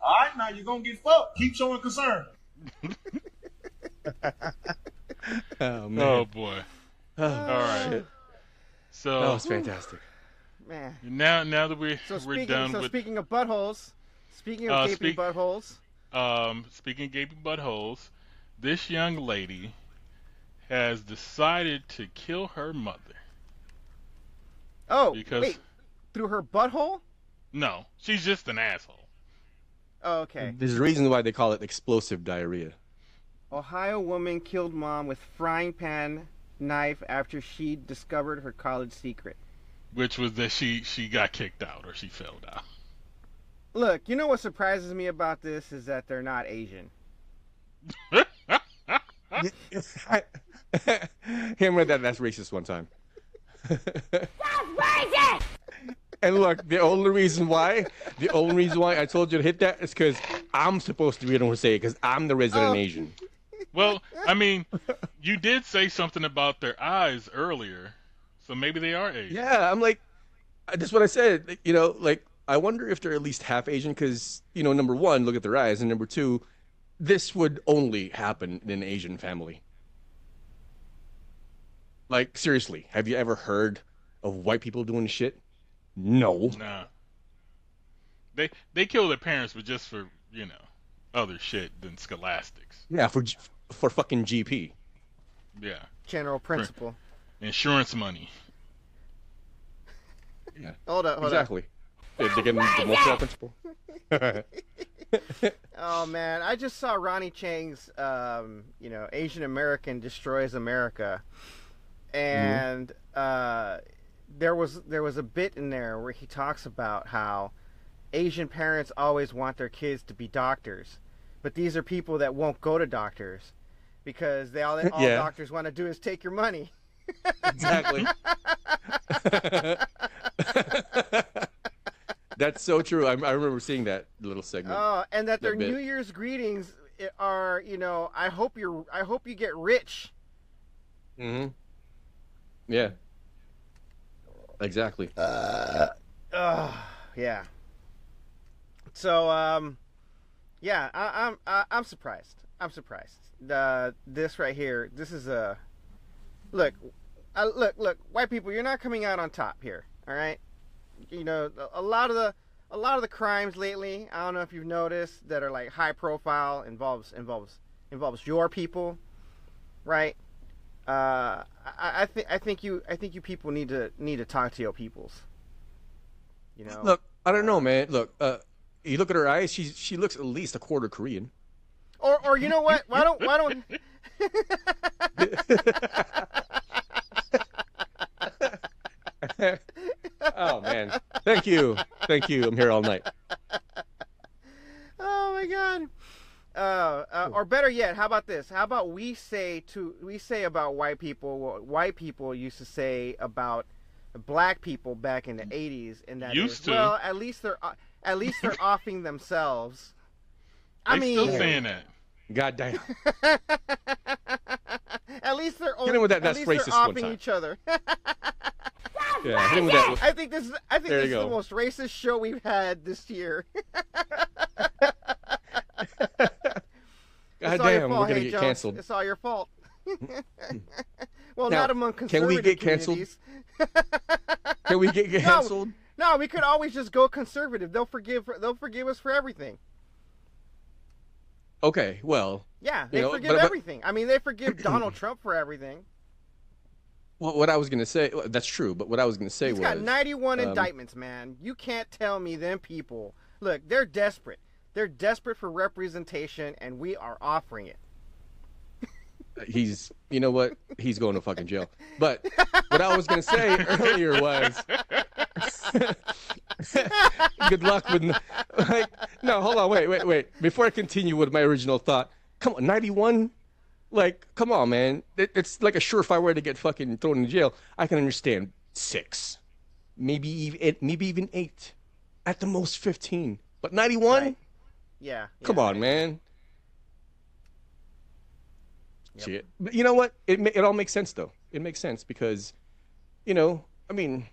All right, now you're gonna get fucked. Keep showing concern. Oh man. Oh boy. Oh, All right. shit. So That was fantastic. Man. now, now that we So we're speaking, done so with speaking of buttholes, speaking of Uh, gaping speak- buttholes, um, speaking of gaping buttholes, this young lady has decided to kill her mother. Oh Because- wait, through her butthole? No, she's just an asshole. Oh, okay. There's a reason why they call it explosive diarrhea. Ohio woman killed mom with frying pan knife after she discovered her college secret. Which was that she she got kicked out or she failed out. Look, you know what surprises me about this is that they're not Asian. Him read that that's racist one time. And look, the only reason why, the only reason why I told you to hit that is because I'm supposed to be the one to say it because I'm the resident Oh. Asian. Well, I mean, you did say something about their eyes earlier, so maybe they are Asian. Yeah, I'm like, uh, that's what I said. You know, like I wonder if they're at least half Asian because you know, number one, look at their eyes, and number two, this would only happen in an Asian family. Like seriously, have you ever heard of white people doing shit? No. Nah. They they kill their parents, but just for you know other shit than scholastics. Yeah, for for fucking GP. Yeah, General principle. insurance money. Yeah. Hold up, hold exactly. They, they get the motel principle. Oh man, I just saw Ronny Chieng's, um, you know, Asian American destroys America, and uh, there was there was a bit in there where he talks about how Asian parents always want their kids to be doctors, but these are people that won't go to doctors because they all all Yeah. doctors want to do is take your money. Exactly. That's so true. I, I remember seeing that little segment. Oh, and that their bit. New Year's greetings are, you know, I hope you're, I hope you get rich. hmm Yeah. Exactly. Uh, yeah. So, um, yeah, I, I'm, I, I'm surprised. I'm surprised. Uh, this right here, this is a, look, uh, look, look, white people, you're not coming out on top here. All right. You know, a lot of the, a lot of the crimes lately. I don't know if you've noticed that are like high profile involves involves involves your people, right? Uh, I, I think I think you I think you people need to need to talk to your peoples. You know, Look, I don't know, man. Look, uh, you look at her eyes. She she looks at least a quarter Korean. or or you know what? Why don't why don't oh man, thank you, thank you. I'm here all night. Oh my god. Uh, uh, or better yet, how about this? How about we say to we say about white people what white people used to say about black people back in the '80s, and that Used is, to. well, at least they're uh, at least they're offing themselves. I They mean, still saying that. God damn. at least they're Hit him with that, at that's least they're racist one offing time. each other. Yeah, hit him with that. I think this is I think There this you is the most racist show we've had this year. God It's all your damn, fault, we're gonna hey, get Jones. canceled. It's all your fault. well, Now, not among conservative can we get canceled? Can we get canceled? No, we could always just go conservative. They'll forgive. They'll forgive us for everything. Okay, well, Yeah, You they know, forgive but- but- everything. I mean, they forgive Donald Trump for everything. what, what I was gonna say. well, That's true, but what I was gonna say He's was got 91 um, indictments, man. You can't tell me them people. Look, they're desperate. They're desperate for representation, and we are offering it. Uh, he's you know what? He's going to fucking jail. But what i was going to say earlier was good luck with like no hold on wait wait wait. Before i continue with my original thought come on 91 like come on man. It, it's like a surefire way to get fucking thrown in jail. I can understand six maybe even maybe even eight at the most 15 but 91 Yeah. Come on, man. Shit. But you know what? It it all makes sense though. It makes sense because, you know, I mean,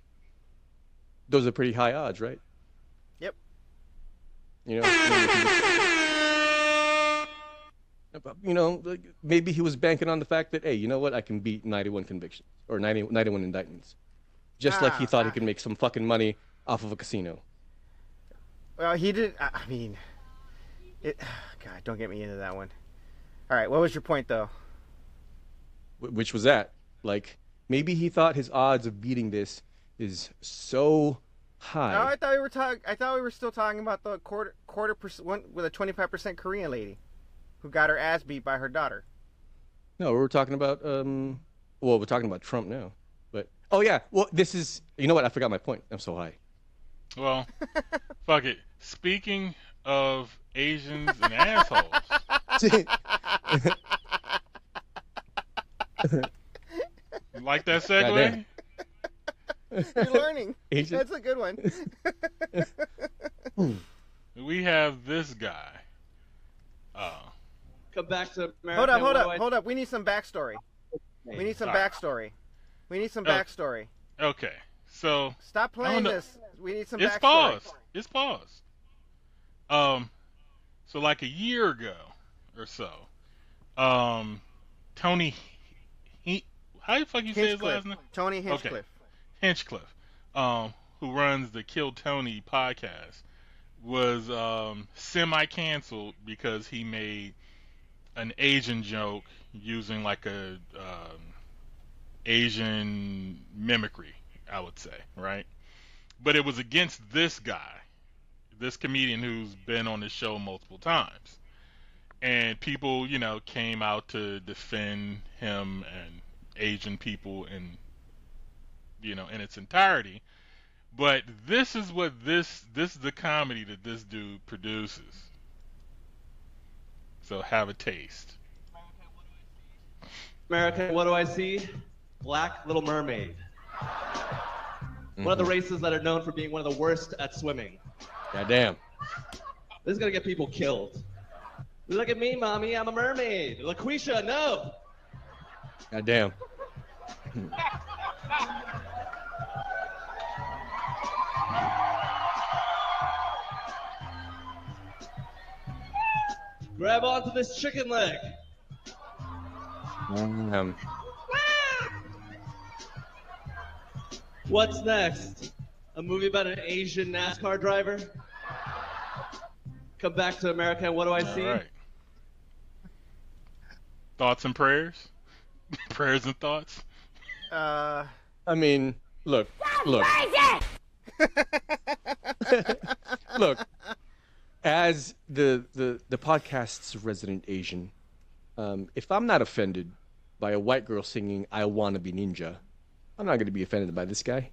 those are pretty high odds, right? Yep. You know. I mean, if he was- You know, like, maybe he was banking on the fact that, hey, you know what? I can beat 91 convictions or 90, 91 indictments. just like he Ah, thought he ah. could make some fucking money off of a casino. Well, he did. I I mean, it. God, don't get me into that one. All right, what was your point though? Which was that? Like maybe he thought his odds of beating this is so high. No, I thought we were talking. I thought we were still talking about the quarter quarter percent with a twenty five percent Korean lady, who got her ass beat by her daughter. No, we were talking about um. Well, we're talking about Trump now, but oh yeah. Well, this is. You know what? I forgot my point. I'm so high. Well, fuck it. Speaking of Asians and assholes, you like that segue? You're learning. Asian- That's a good one. We have this guy. Uh, Come back to America. hold up, hold up, I- hold up. We need some backstory. We need some Alright. backstory. We need some Oh. backstory. okay, so Stop playing this. We need some backstory. it's backstory. paused. It's paused. Um, so like a year ago or so, um, Tony, he, how the fuck you say his Hinchcliffe. last name? Tony Hinchcliffe. Okay. Hinchcliffe. Hinchcliffe, um, who runs the Kill Tony podcast, was um, semi-canceled because he made an Asian joke using like a um, Asian mimicry, I would say, right? But it was against this guy, this comedian who's been on the show multiple times. And people, you know, came out to defend him and Asian people in you know, in its entirety. But this is what this this is the comedy that this dude produces. So have a taste. America, what do I see? America, what do I see? Black Little Mermaid. One of the mm-hmm. races that are known for being one of the worst at swimming. Goddamn. This is gonna get people killed. Look at me, mommy. I'm a mermaid. LaQuisha, no. Goddamn. Grab onto this chicken leg. Um, What's next? A movie about an Asian NASCAR driver? Come back to America, and what do I see? All right. Thoughts and prayers? prayers and thoughts? Uh, I mean, look, look, look. As the the the podcast's resident Asian, um, if I'm not offended by a white girl singing "I Wanna Be Ninja," I'm not going to be offended by this guy.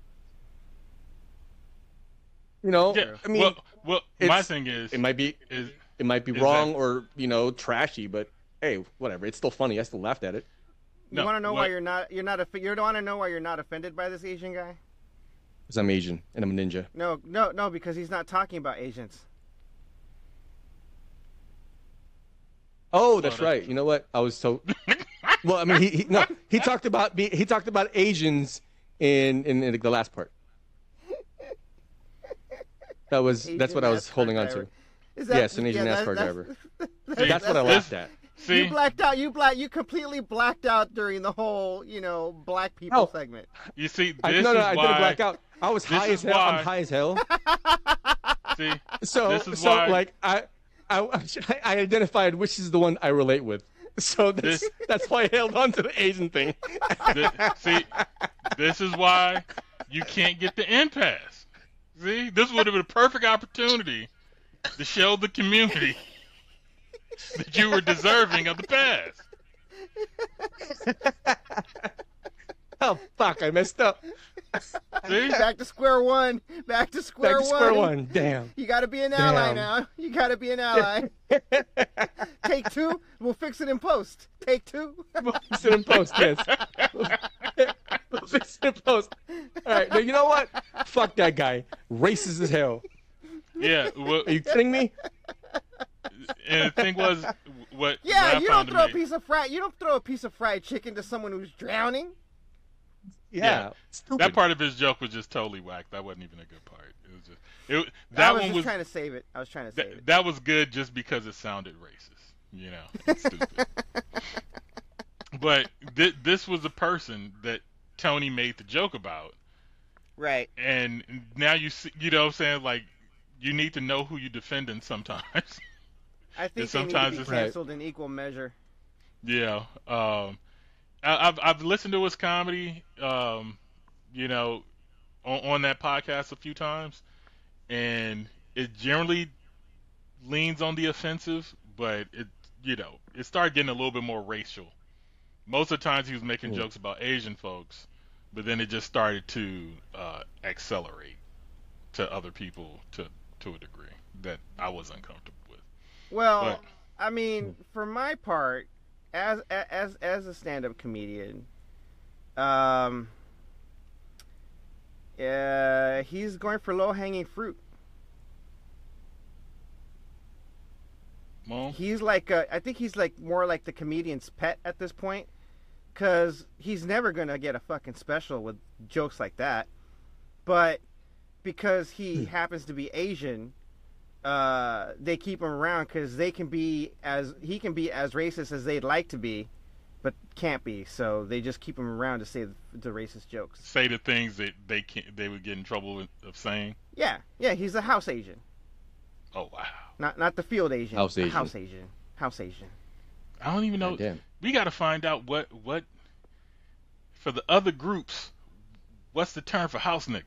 You know, Yeah, I mean, well, well, my thing is, it might be is it might be wrong that- or you know trashy, but hey, whatever. It's still funny. I still laughed at it. you No, want to know why you're not you're not a you want to know why you're not offended by this Asian guy? Because I'm Asian and I'm a ninja. No, no, no, because he's not talking about Asians. Oh, that's right. You know what? I was so. well, I mean, he, he no, he talked about he talked about Asians in, in in the last part. That was that's Asian what I was NASCAR holding on to. Is that- yes, an Asian yeah, NASCAR that's- driver. that's- That's what I laughed at. See, You blacked out. You black. You completely blacked out during the whole, you know, black people Oh. segment. you see, this I, no, no, is I why. didn't black out. I was high as hell. why- I'm high as hell. See, So this is so why. like I, I I identified which is the one I relate with. So this, This- that's why I held on to the Asian thing. Th- see, this is why you can't get the impasse. See, this would have been a perfect opportunity to show the community that you were deserving of the pass. oh fuck! I messed up. See, Back to square one. Back to square Back to one. square one. Damn. You got to be an ally Damn. now. You got to be an ally. Take two. We'll fix it in post. Take two. we'll Fix it in post, yes. We'll fix it in post. All right, now you know what? Fuck that guy. Racist as hell. yeah. Well, Are you kidding me? and the thing was, what Yeah, what you don't found throw a me, piece of fried. You don't throw a piece of fried chicken to someone who's drowning. Yeah. Stupid. that part of his joke was just totally whack. That wasn't even a good part. It was just it. I That was one just was trying to save it. I was trying to save that, it. that was good just because it sounded racist. You know, it's stupid. but thi- this was a person that Tony made the joke about, Right. And now you see, you know what I'm saying? Like, you need to know who you're defending sometimes. I think And they sometimes need to it's- be canceled in equal measure. Yeah. Um, I, I've I've listened to his comedy. Um, you know, on, on that podcast a few times, and it generally leans on the offensive, but it you know it started getting a little bit more racial. Most of the times he was making jokes about Asian folks, but then it just started to uh, accelerate to other people to to a degree that I was uncomfortable with. Well, But- I mean, for my part, as as as a stand-up comedian, um, uh, he's going for low-hanging fruit. Well, He's like, uh, I think he's like more like the comedian's pet at this point, because he's never gonna get a fucking special with jokes like that. But because he happens to be Asian, uh, they keep him around because they can be as he can be as racist as they'd like to be, but can't be. So they just keep him around to say the, the racist jokes. say the things that they can they would get in trouble with, of saying. Yeah, yeah, he's a house Asian, Oh wow. not not the field Asian. House a Asian. House Asian. House Asian. I don't even know. Damn. We got to find out what what for the other groups. What's the term for house nigga?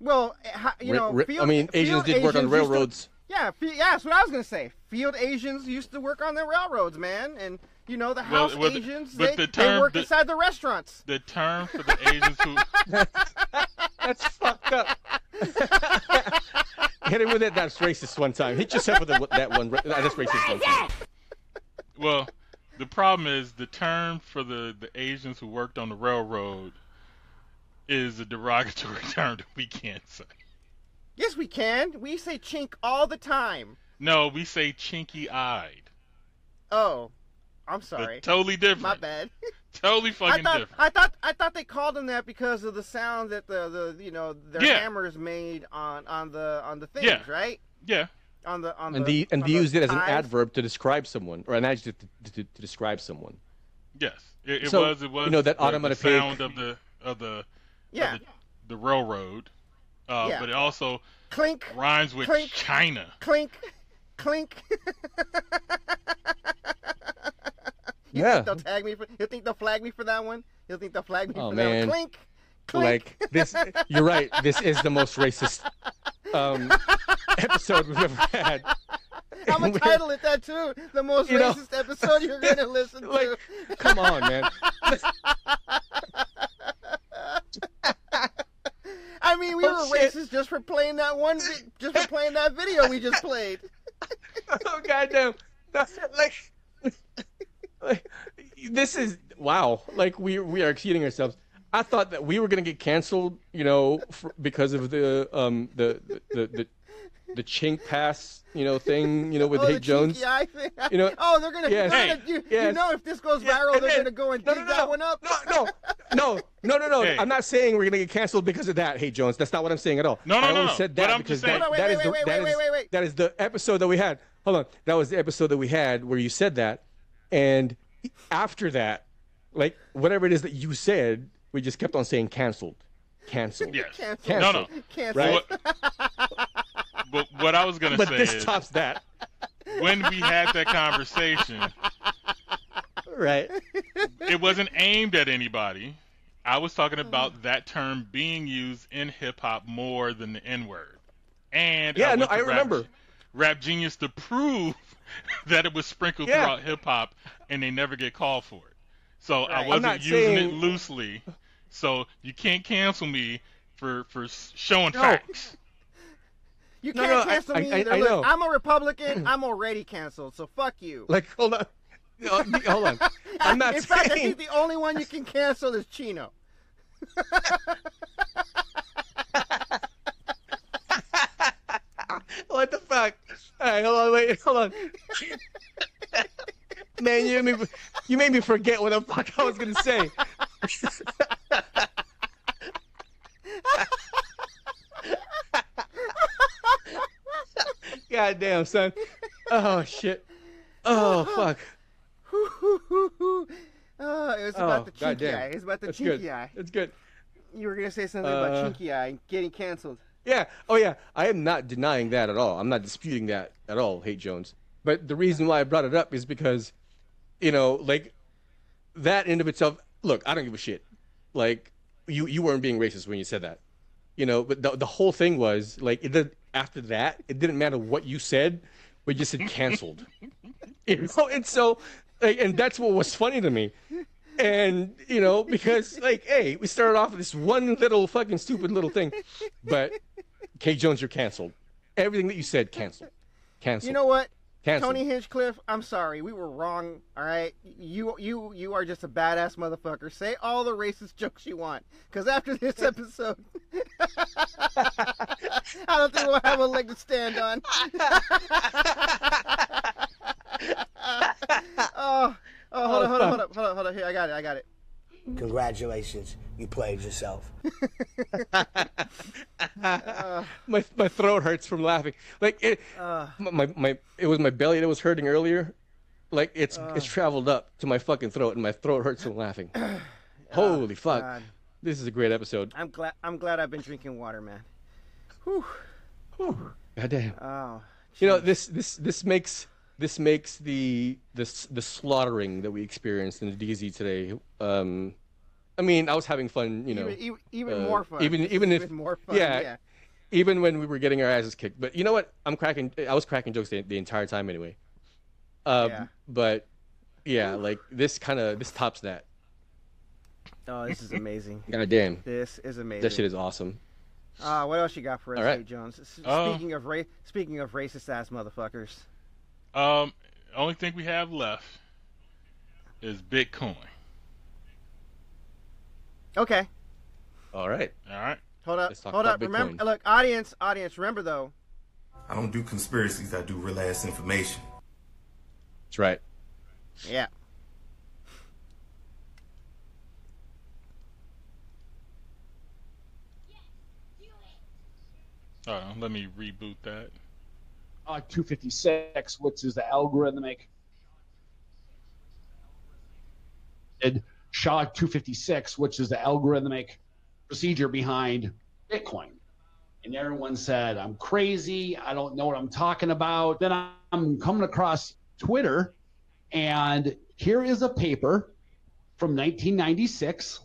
Well, eh, you know, ri- field, I mean, Asians field did work on Asians used to- railroads. yeah, yeah, that's what I was gonna say. Field Asians used to work on the railroads, man, and you know the Well, house well, the- Asians but they, the they term- work the- inside the restaurants. The term for the Asians who That's fucked up. Hit him with it. That's racist one time. Hit yourself with the, that one. That's racist one time. well, the problem is the term for the the Asians who worked on the railroad is a derogatory term that we can't say. Yes, we can. We say chink all the time. No, we say chinky eyed. Oh, I'm sorry. Totally different. My bad. Totally I fucking thought different. I thought I thought they called them that because of the sound that the, the you know their Yeah. hammers made on on the on the things, Yeah. right? Yeah. On the on And the the and on they the used it as an ties. adverb to describe someone or an adjective to, to, to describe someone. Yes, it, it So, was. It was. you know, that automatic the sound of the of the of Yeah. the, the railroad, uh, Yeah. but it also Clink, rhymes with clink. China. clink, clink. You Yeah. think they'll tag me for? You think they'll flag me for that one? You think they'll flag me Oh, for that one? Clink, clink. Like this, you're right. This is the most racist um, episode we've ever had. I'm gonna title it that too. The most You know- racist episode you're gonna listen to. Like, Come on, man. I mean, we Oh, were shit. racist just for playing that one, vi- just for playing that video we just played. oh goddamn! That's like, like, this is wow. Like we we are exceeding ourselves. I thought that we were gonna get canceled, you know, for, because of the um the the the, the chink pass, you know, thing, you know, with oh, Hey the Jones. cheeky eye thing. You know- oh, they're gonna. Yes. they're Hey, gonna- you, you know, if this goes viral, they're then- gonna go and no, dig no, that no, one up. No, no, no, no, no. Hey. I'm not saying we're gonna get canceled because of that. Hey Jones, that's not what I'm saying at all. No, no, I no, only no. said But that I'm because just saying- that, Wait, that wait, is wait, the wait, that wait, is- wait, wait. that is the episode that we had. Hold on, that was the episode that we had where you said that, and after that, like whatever it is that you said, we just kept on saying canceled, canceled. Yes. Cancel. No, no. Cancel. Right. But what I was gonna But say this is tops that, when we had that conversation, right? it wasn't aimed at anybody. I was talking about that term being used in hip hop more than the N word. And Yeah, I no, I Rap- remember. Rap Genius to prove that it was sprinkled Yeah. throughout hip hop, and they never get called for it. So I Right. I'm wasn't not using it loosely. So you can't cancel me for for showing No. facts. You No, can't no, cancel I- me I- either. I Look, know. I'm a Republican. I'm already canceled. So fuck you. Like hold on, oh, No, hold on. I'm not In fact, I think the only one you can cancel is Chino. What the fuck? All right, hold on, wait, hold on. Man, you made me, you made me forget what the fuck I was gonna say. God damn, son. Oh shit. Oh fuck. oh, it was about Oh, the cheeky goddamn. eye. It was about the That's cheeky good. eye. That's good. You were gonna say something Uh, about Chinky Eye getting canceled. Yeah. Oh, yeah. I am not denying that at all. I'm not disputing that at all, Hate Jones. But the reason why I brought it up is because, you know, like that in of itself. Look, I don't give a shit. Like you, you weren't being racist when you said that. You know, but the the whole thing was like it did, after that, it didn't matter what you said, We just said canceled. you know, and so, like, and that's what was funny to me. And you know, because like, hey, we started off with this one little fucking stupid little thing, but Kate Jones, you're canceled. Everything that you said, canceled. Canceled. You know what? Tony Hinchcliffe, I'm sorry, we were wrong. All right, you you you are just a badass motherfucker. Say all the racist jokes you want, because after this episode, I don't think we'll have a leg to stand on. oh, oh, hold oh, on, hold on, hold on, hold on, hold on. Here, I got it, I got it. Congratulations, you played yourself. my my throat hurts from laughing. Like it, Uh. my, my my it was my belly that was hurting earlier. Like it's Uh. it's traveled up to my fucking throat, and my throat hurts from laughing. Holy fuck! God. This is a great episode. I'm glad. I'm glad I've been drinking water, man. Whew. God damn. Oh. You know this this this makes this makes the this the slaughtering that we experienced in the DZ today. Um, I mean, I was having fun. You know, Even- even- even uh, more fun. Even even if Even more fun, Yeah, yeah. Even when we were getting our asses kicked. But you know what? I'm cracking. I was cracking jokes the, the entire time anyway. Um, Yeah. But yeah, like this kind of this tops that. Oh, this is amazing. God damn. This is amazing. That shit is awesome. Uh, what else you got for us, All right. Nate Jones? S- Uh, speaking of ra- speaking of racist ass motherfuckers. Um, only thing we have left is Bitcoin. Okay, All right. All right. hold up, Let's talk hold about up. Remember, look, audience, audience. Remember though, I don't do conspiracies, I do real ass information. That's right. yeah. Hold on, let me reboot that. Uh, 256, which is the algorithmic. SHA 256, which is the algorithmic procedure behind Bitcoin. And everyone said, I'm crazy. I don't know what I'm talking about. Then I'm coming across Twitter, and here is a paper from 1996.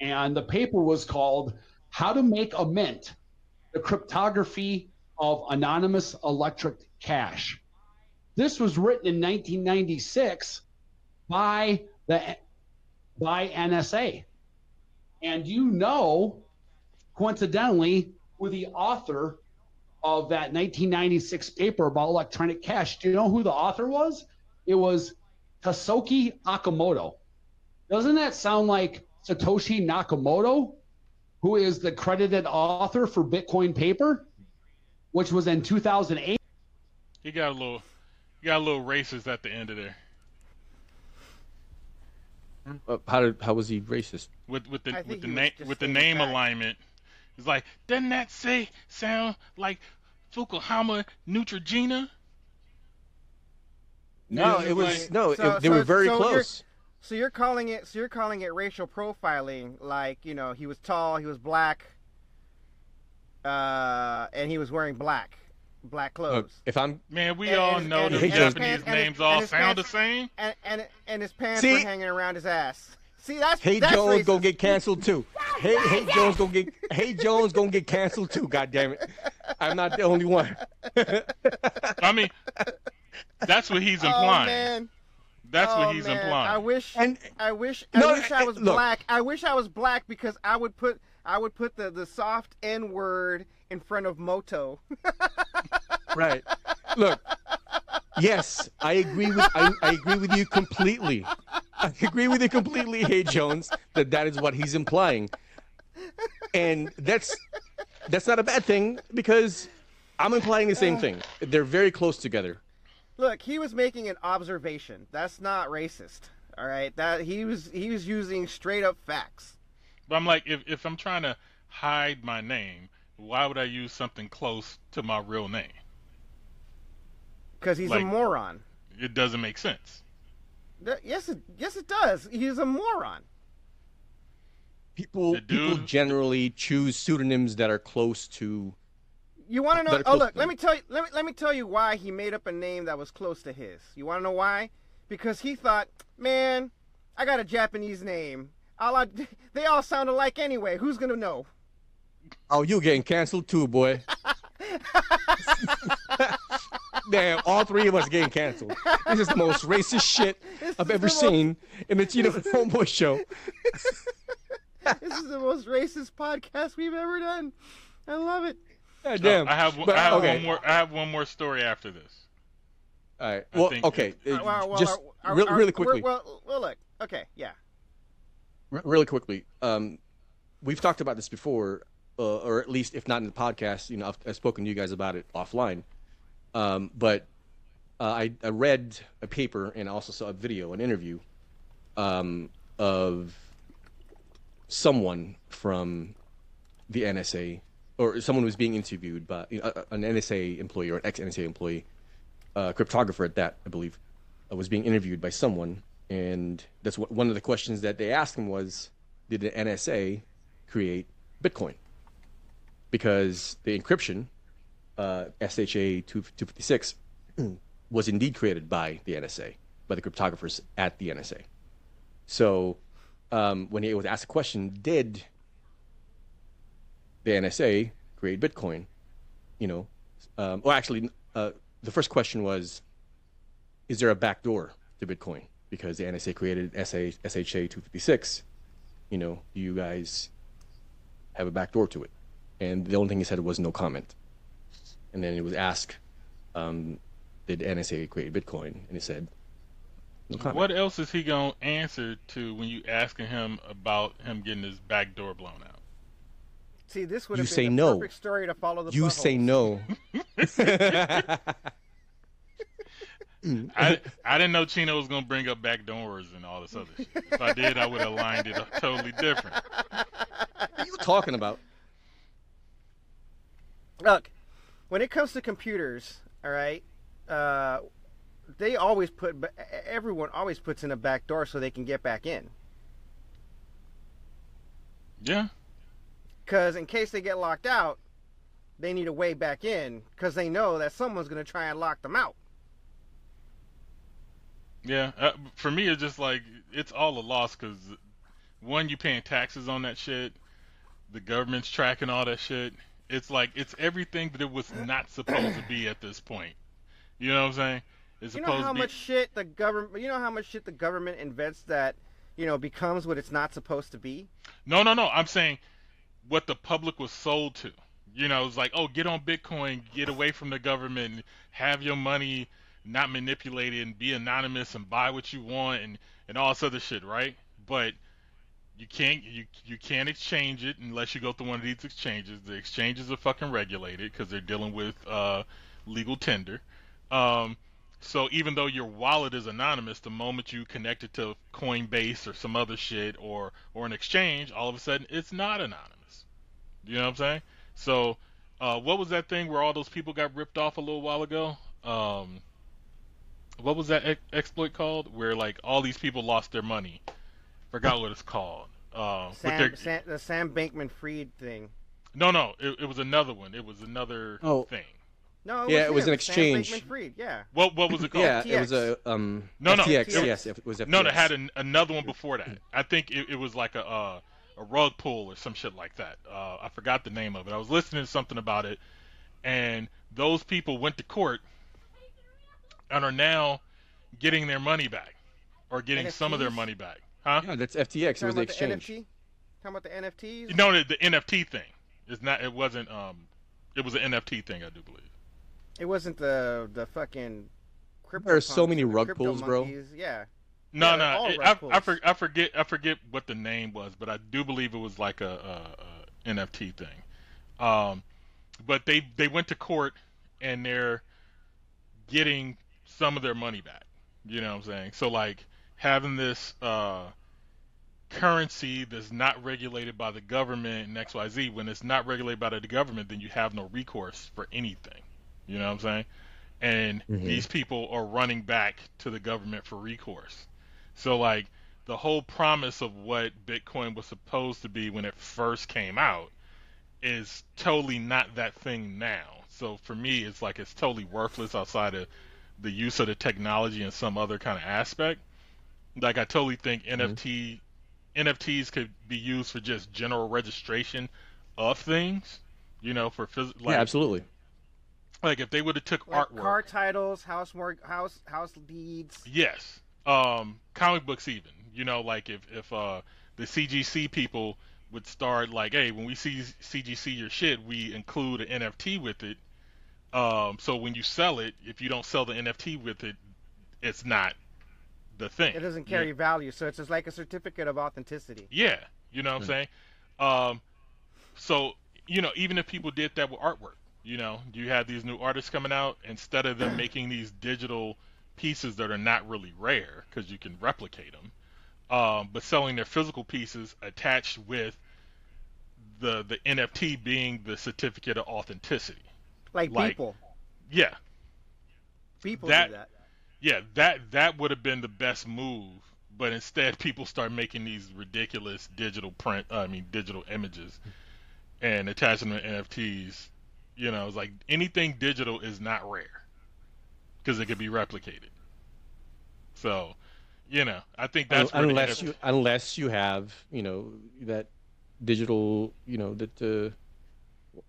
And the paper was called How to Make a Mint the cryptography of anonymous electric cash. This was written in 1996 by the by NSA. And you know, coincidentally, who the author of that 1996 paper about electronic cash. Do you know who the author was? It was Tasoki Nakamoto. Doesn't that sound like Satoshi Nakamoto, who is the credited author for Bitcoin paper, which was in 2008? He got a little, he got a little racist at the end of there Uh, how did how was he racist? with with the with the he was name with the name facts. alignment. It's like, doesn't that say sound like Fukuhama Neutrogena? No, it was like- no. So- it, they so- were very so you're- close. So you're calling it? So you're calling it racial profiling? Like you know, he was tall, he was black, uh, and he was wearing black, black Look, clothes. if I'm Man, we And- all and- know and- the and Japanese pants- names all and his sound the same. and and and his pants See? were hanging around his ass. See, that's Hey that's Jones racist. gonna get canceled too. Hey Hey Jones gonna get Hey Jones gonna get canceled too. God damn it! I'm not the only one. I mean, that's what he's Oh implying. man. That's Oh, what he's man. implying. I wish. And- I wish. I No, wish I eh, was look. black. I wish I was black because I would put. I would put the the soft N word in front of moto. right. Look. Yes, I agree with I, I agree with you completely. I agree with you completely, Hey Jones, that that is what he's implying, and that's that's not a bad thing because I'm implying the same thing. They're very close together. Look, he was making an observation. That's not racist. All right. That he was he was using straight up facts. But I'm like, if if I'm trying to hide my name, why would I use something close to my real name? Because he's a moron. It doesn't make sense. Th- Yes, it, yes, it does. He's a moron. People The people generally choose pseudonyms that are close to. You want oh, to know? Oh, look. Let me tell you. Let me let me tell you why he made up a name that was close to his. You want to know why? Because he thought, man, I got a Japanese name. All I, they all sound alike anyway. Who's gonna know? Oh, you getting canceled too, boy. Damn, all three of us getting canceled. This is the most racist shit I've ever seen in the Chino Homeboy show. this is the most racist podcast we've ever done. I love it. God Oh, damn. I have But, I have okay. one more I have one more story after this. All right. I Well, think okay. it- uh, Well, well, just are- are- real- are- really we're- quickly. Well, well, look. Okay, yeah. Really quickly, um, we've talked about this before, uh, or at least if not in the podcast, you know, I've, I've spoken to you guys about it offline. Um, but uh, I, I read a paper and also saw a video, an interview, um, of someone from the NSA or someone who was being interviewed by an NSA employee or an ex-NSA employee, uh, cryptographer at that, I believe, uh, was being interviewed by someone, and that's what one of the questions that they asked him was, did the NSA create Bitcoin? Because the encryption, uh, SHA 256, was indeed created by the NSA, by the cryptographers at the NSA. So um, when he was asked a question, did the NSA create Bitcoin? You know, um, or actually, uh, the first question was, is there a backdoor to Bitcoin? Because the NSA created SA, SHA 256. You know, do you guys have a backdoor to it? And the only thing he said was no comment. And then it was asked, um, did NSA create Bitcoin? And he said, no comment. What else is he gonna answer to when you asking him about him getting his back door blown out? See, this would You have been say the no. perfect story to follow the. You say buttholes. no. I I didn't know Chino was gonna bring up back doors and all this other shit. If I did, I would have lined it up totally different. What are you talking about? Look, when it comes to computers, all right, uh, they always put everyone always puts in a back door so they can get back in. Yeah. Because in case they get locked out, they need a way back in because they know that someone's gonna try and lock them out. Yeah, uh, for me, it's just like it's all a loss because one, you paying taxes on that shit, the government's tracking all that shit. It's like it's everything that it was not supposed to be at this point. You know what I'm saying? It's You know how be. much shit the government. You know how much shit the government invents that, you know, becomes what it's not supposed to be. No, no, no. I'm saying what the public was sold to. You know, it's like, oh, get on Bitcoin, get away from the government, have your money not manipulated, and be anonymous and buy what you want and and all this other shit, right? But you can't you you can't exchange it unless you go through one of these exchanges. The exchanges are fucking regulated because they're dealing with uh, legal tender. Um, so even though your wallet is anonymous, the moment you connect it to Coinbase or some other shit or or an exchange, all of a sudden it's not anonymous. You know what I'm saying? So, uh, what was that thing where all those people got ripped off a little while ago? Um, what was that ex- exploit called? Where like all these people lost their money. Forgot what it's called. Uh, Sam, they're- Sam, the Sam Bankman Fried thing. no, no, it, it was another one. It was another Oh. thing. No, it Yeah, was it was an exchange. Sam Bankman-Fried, yeah. What what was it called? Yeah, it was a um No, no, FTX. it- yes, it was FTX. No, they had an, another one before that. I think it, it was like a uh, a rug pull or some shit like that. Uh, I forgot the name of it. I was listening to something about it, and those people went to court and are now getting their money back or getting some of their money back. Huh? Yeah, that's FTX. It was the exchange. The NFT? Talking about the NFTs? No, the, the NFT thing. It's not. It wasn't. Um, it was an NFT thing, I do believe. It wasn't the the fucking. There are so many rug crypto pulls, bro. Yeah. No, Yeah, no, it- I, I, for, I forget I forget what the name was, but I do believe it was like a, a, a NFT thing. Um, but they they went to court and they're getting some of their money back. You know what I'm saying? So like having this uh, currency that's not regulated by the government and XYZ, when it's not regulated by the government, then you have no recourse for anything. You know what I'm saying? And Mhm. these people are running back to the government for recourse. So like the whole promise of what Bitcoin was supposed to be when it first came out is totally not that thing now. So for me, it's like it's totally worthless outside of the use of the technology in some other kind of aspect. Like I totally think NFT NFTs could be used for just general registration of things. You know, for phys- like yeah, absolutely. like if they would have took Like artwork. car titles, house mor- house house deeds. Yes. Um, comic books even. You know, like if if uh the CGC people would start like, hey, when we see CGC your shit, we include an NFT with it. Um, so when you sell it, if you don't sell the NFT with it, it's not the thing. It doesn't You know? carry value, so it's just like a certificate of authenticity. Yeah, you know what I'm saying? Um, so, you know, even if people did that with artwork, you know, you have these new artists coming out, instead of them making these digital pieces that are not really rare because you can replicate them, um, but selling their physical pieces attached with the the NFT being the certificate of authenticity. Like, Like- people. Yeah, People that, do that. yeah, that that would have been the best move, but instead people start making these ridiculous digital print, I mean digital images, and attaching them to NFTs. You know, it's like anything digital is not rare because it could be replicated. So, you know, I think that's where unless NFT you unless you have you know that digital you know that uh,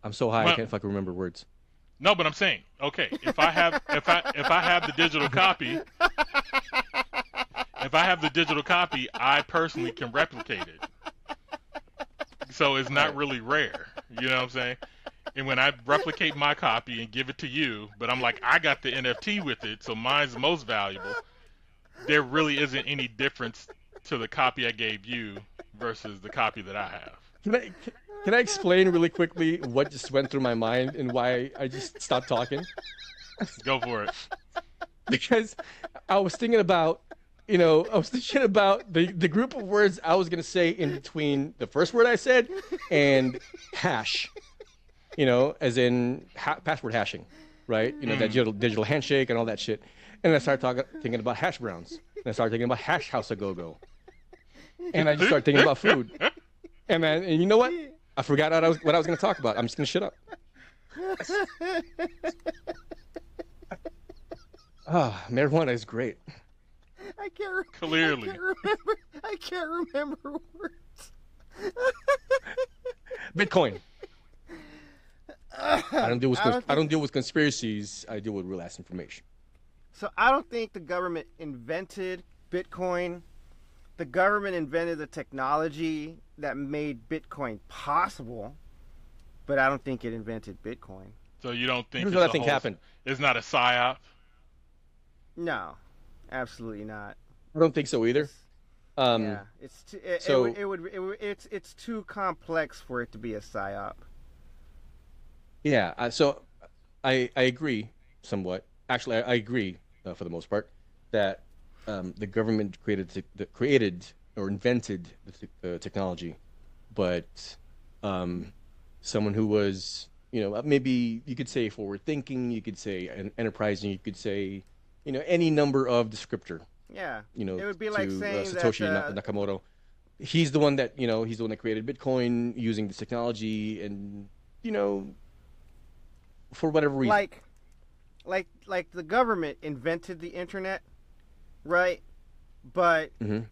I'm so high Well- I can't fucking remember words. No, but I'm saying, okay, if I have if I if I have the digital copy, if I have the digital copy, I personally can replicate it. So it's not really rare. You know what I'm saying? And when I replicate my copy and give it to you, but I'm like, I got the NFT with it, so mine's the most valuable. There really isn't any difference to the copy I gave you versus the copy that I have. Can I can I explain really quickly what just went through my mind and why I just stopped talking? Go for it. because I was thinking about, you know, I was thinking about the, the group of words I was going to say in between the first word I said and hash, you know, as in ha- password hashing, right? You know, that Mm. digital, digital handshake and all that shit. And I started talking, thinking about hash browns. And I started thinking about hash house a go go. And I just started thinking about food. And man, and you know what? I forgot what I was, what I was going to talk about. I'm just going to shut up. Ah, marijuana is great. I can't. Re- Clearly. I can't remember. I can't remember words. Bitcoin. I don't deal with I don't I don't deal with conspiracies. I deal with real ass information. So I don't think the government invented Bitcoin. The government invented the technology that made Bitcoin possible, but I don't think it invented Bitcoin. So you don't think Here's it's what think whole- happened. It's not a psyop. No, absolutely not. I don't think so either. Um, yeah, it's too, it, so- it, would, it would it would it's it's too complex for it to be a psyop. Yeah. Uh, so I I agree somewhat. Actually, I, I agree uh, for the most part that um, the government created te- the, created or invented the te- uh, technology, but um, someone who was you know maybe you could say forward thinking, you could say en- enterprising, you could say you know any number of descriptor. Yeah, You know, it would be to like uh, Satoshi that uh, Nakamoto. He's the one that you know. He's the one that created Bitcoin using this technology, and you know, for whatever reason. like like like the government invented the internet, right? But Mhm.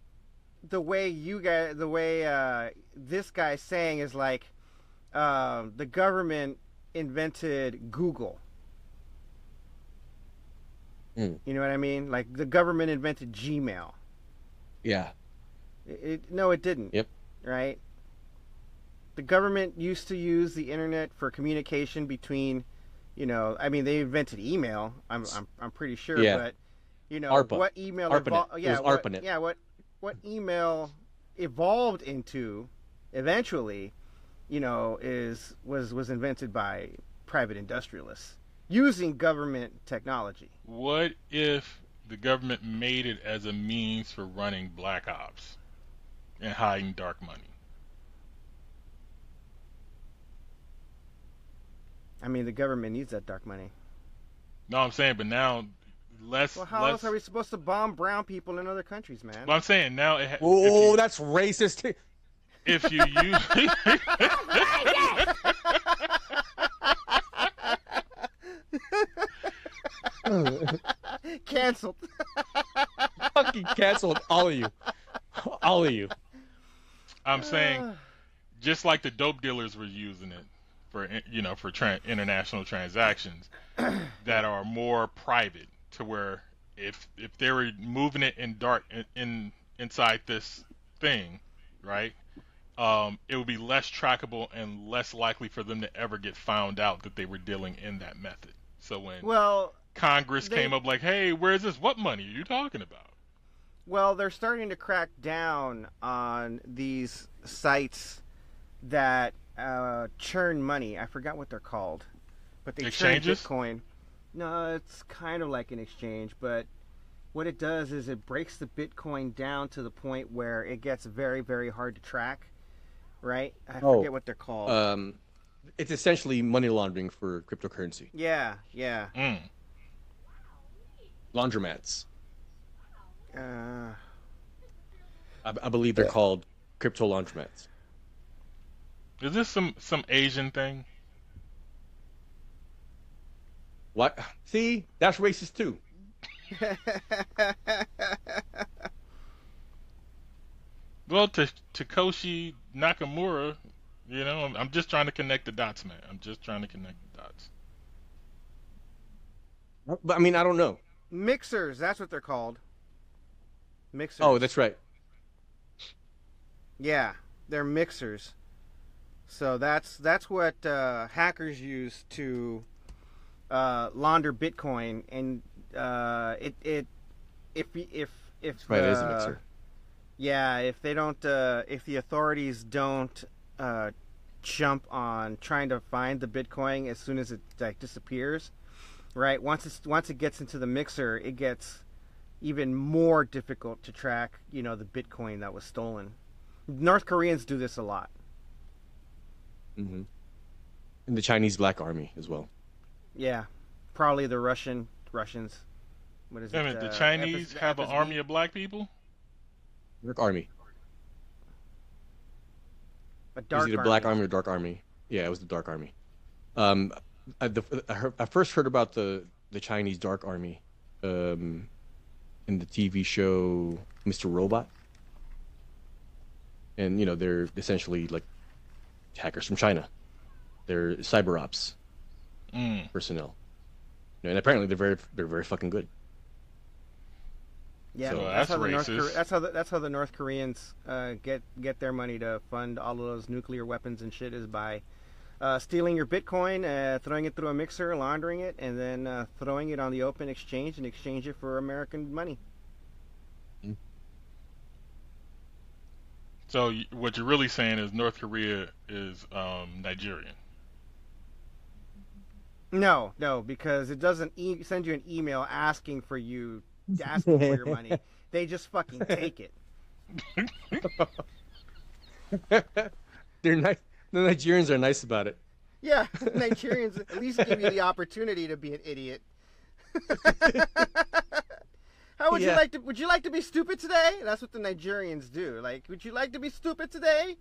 the way you guys, the way uh, this guy's saying is like um, the government invented Google. Mm. You know what I mean? Like the government invented Gmail. Yeah. It, it, no, it didn't. Yep. Right. The government used to use the internet for communication between, you know, I mean, they invented email. I'm I'm, I'm pretty sure, Yeah. but you know ARPA. what email ARPANET. evol- It yeah, was what, yeah, what what email evolved into eventually, you know, is was was invented by private industrialists using government technology. What if the government made it as a means for running black ops and hiding dark money? I mean, the government needs that dark money. No, I'm saying, but now less. Well, how less, else are we supposed to bomb brown people in other countries, man? But I'm saying now. It, ha- Oh, that's racist. if you use. Cancelled. Fucking canceled all of you. All of you. I'm saying, just like the dope dealers were using it for you know for tra- international transactions that are more private, to where if if they were moving it in dark in, in inside this thing, right, um, it would be less trackable and less likely for them to ever get found out that they were dealing in that method. So when Well, Congress they- came up like, hey, where's this? What money are you talking about? Well, they're starting to crack down on these sites that uh, churn money. I forgot what they're called, but they Exchanges? churn Bitcoin. No, it's kind of like an exchange, but what it does is it breaks the Bitcoin down to the point where it gets very, very hard to track. Right? I Oh, forget what they're called. Um, it's essentially money laundering for cryptocurrency. yeah, yeah. Mm. Laundromats. Uh, I, I believe they're called crypto laundromats. Is this some some Asian thing? What? See, that's racist too. Well, to Takoshi Nakamura, you know, I'm, I'm just trying to connect the dots, man. I'm just trying to connect the dots. But I mean, I don't know. Mixers, that's what they're called. Mixers. Oh, that's right. Yeah, they're mixers. So that's that's what uh, hackers use to uh, launder Bitcoin, and uh, it it if if if Right, it is a mixer. Yeah, if they don't, uh, if the authorities don't uh, jump on trying to find the Bitcoin as soon as it like disappears, right? Once it's once it gets into the mixer, it gets even more difficult to track. You know, the Bitcoin that was stolen. North Koreans do this a lot. Mm-hmm. And the Chinese Black Army as well. Yeah, probably the Russian Russians. What is I it? mean, the uh, Chinese FS have an FSB? army of black people. Dark Army. A It was dark either Black Army or Dark Army. Yeah, it was the Dark Army. Um, I, the, I, heard, I first heard about the the Chinese Dark Army, um, in the TV show Mr. Robot. And you know they're essentially like hackers from China. They're cyber ops Mm. personnel, and apparently they're very they're very fucking good. Yeah, So that's, that's how the North racist. That's how the, that's how the North Koreans uh, get get their money to fund all of those nuclear weapons and shit is by uh, stealing your Bitcoin, uh, throwing it through a mixer, laundering it, and then uh, throwing it on the open exchange and exchange it for American money. So what you're really saying is North Korea is um, Nigerian. No, no, because it doesn't e- send you an email asking for you asking for your money. They just fucking take it. They're nice. The Nigerians are nice about it. Yeah, Nigerians at least give you the opportunity to be an idiot. How would you like to? Would you like to be stupid today? That's what the Nigerians do. Like, would you like to be stupid today?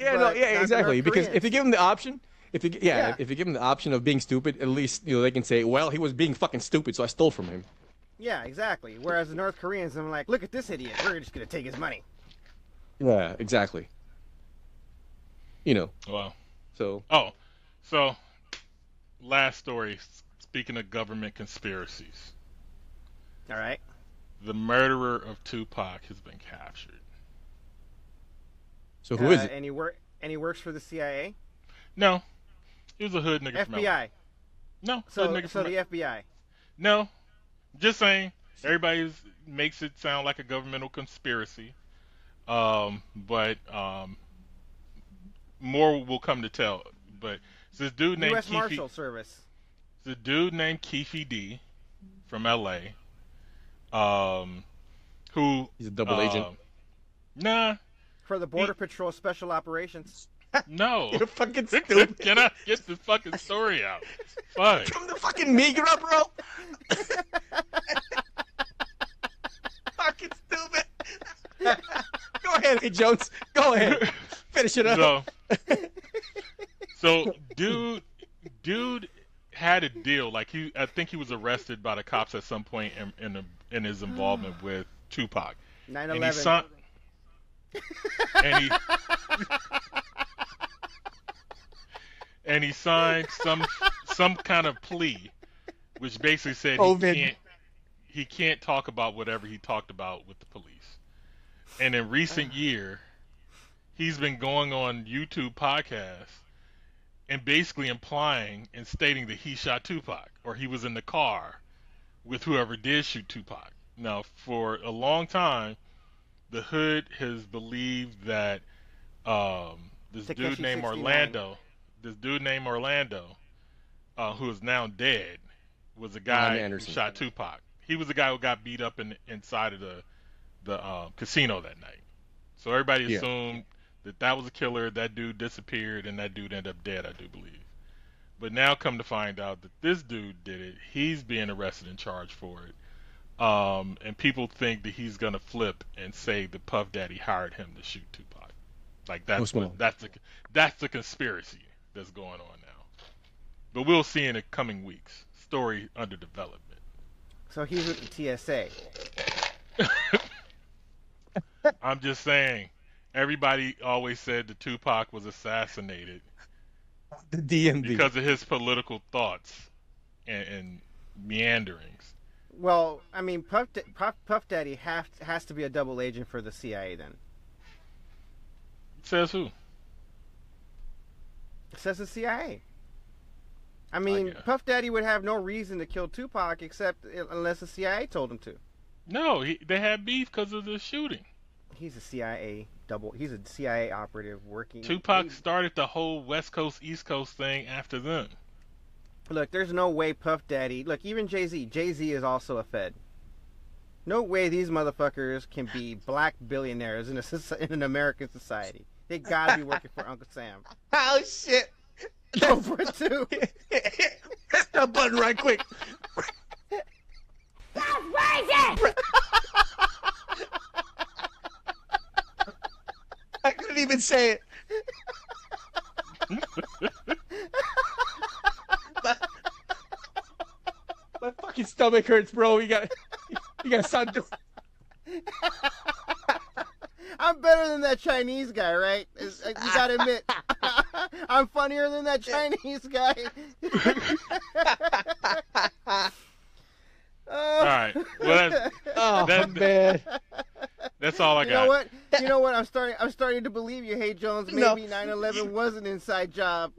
Yeah, no, yeah, exactly. Because if you give them the option, if you, yeah, Yeah. if you give them the option of being stupid, at least you know they can say, "Well, he was being fucking stupid, so I stole from him." yeah, exactly. Whereas the North Koreans, I'm like, look at this idiot. We're just gonna take his money. Yeah, exactly. You know. Wow. So. Oh, so last story. Speaking of government conspiracies, All right. the murderer of Tupac has been captured. So who is Uh, it? And he work and he works for the CIA, No, he was a hood nigga from FBI. No, So, hood nigga so from the FBI. No, just saying. Everybody makes it sound like a governmental conspiracy, um, but um, more will come to tell. But it's this dude named U.S. Keefe. Marshal Service. It's a dude named Keefe D from LA, um, who He's a double agent. um, Nah, For the Border Patrol Special Operations. No. You're fucking stupid. Can I get the fucking story out? Fuck. From the fucking Migra, bro. fucking stupid. Go ahead, hey Jones. Go ahead. Finish it up. So, so dude, dude had a deal. Like he, I think he was arrested by the cops at some point in in, the, in his involvement with Tupac. 9 And he 11. signed. and he and he signed some some kind of plea, which basically said he can't he can't talk about whatever he talked about with the police. And in recent year, he's been going on YouTube podcasts and basically implying and stating that he shot Tupac or he was in the car with whoever did shoot Tupac. Now, for a long time, the hood has believed that um, this dude Tekashi named 69. Orlando, this dude named Orlando, uh, who is now dead, was a guy who shot Tupac. He was the guy who got beat up in inside of the the uh, casino that night. So everybody Yeah. assumed that that was a killer. That dude disappeared, and that dude ended up dead. I do believe. But now, come to find out that this dude did it. He's being arrested and charged for it. Um, and people think that he's gonna flip and say that Puff Daddy hired him to shoot Tupac. Like that's what, that's the that's the conspiracy that's going on now. But we'll see in the coming weeks. Story under development. So he's with the TSA. I'm just saying. Everybody always said that Tupac was assassinated The DMV. because of his political thoughts and, and meanderings. Well, I mean, Puff, Da- Puff, Puff Daddy have, has to be a double agent for the CIA then. Says who? Says the CIA. I mean, Puff Daddy would have no reason to kill Tupac except uh, unless the CIA told him to. No, he, they had beef because of the shooting. He's a CIA double. He's a CIA operative working. Tupac started the whole West Coast East Coast thing after them. Look, there's no way Puff Daddy. Look, even Jay Z. Jay Z is also a Fed. No way these motherfuckers can be black billionaires in a in an American society. They gotta be working for Uncle Sam. Oh shit! Go for it too. Press that button right quick. That's crazy. I couldn't even say it. my, my fucking stomach hurts, bro. You got, you got to stop doing. I'm better than that Chinese guy, right? It's- uh, You gotta admit, I'm funnier than that Chinese guy. All right. Well, that's, Oh, that- man. That's all I you got. know what? You know what? I'm starting. I'm starting to believe you. Hey Jones, No. maybe 9/11 was an inside job.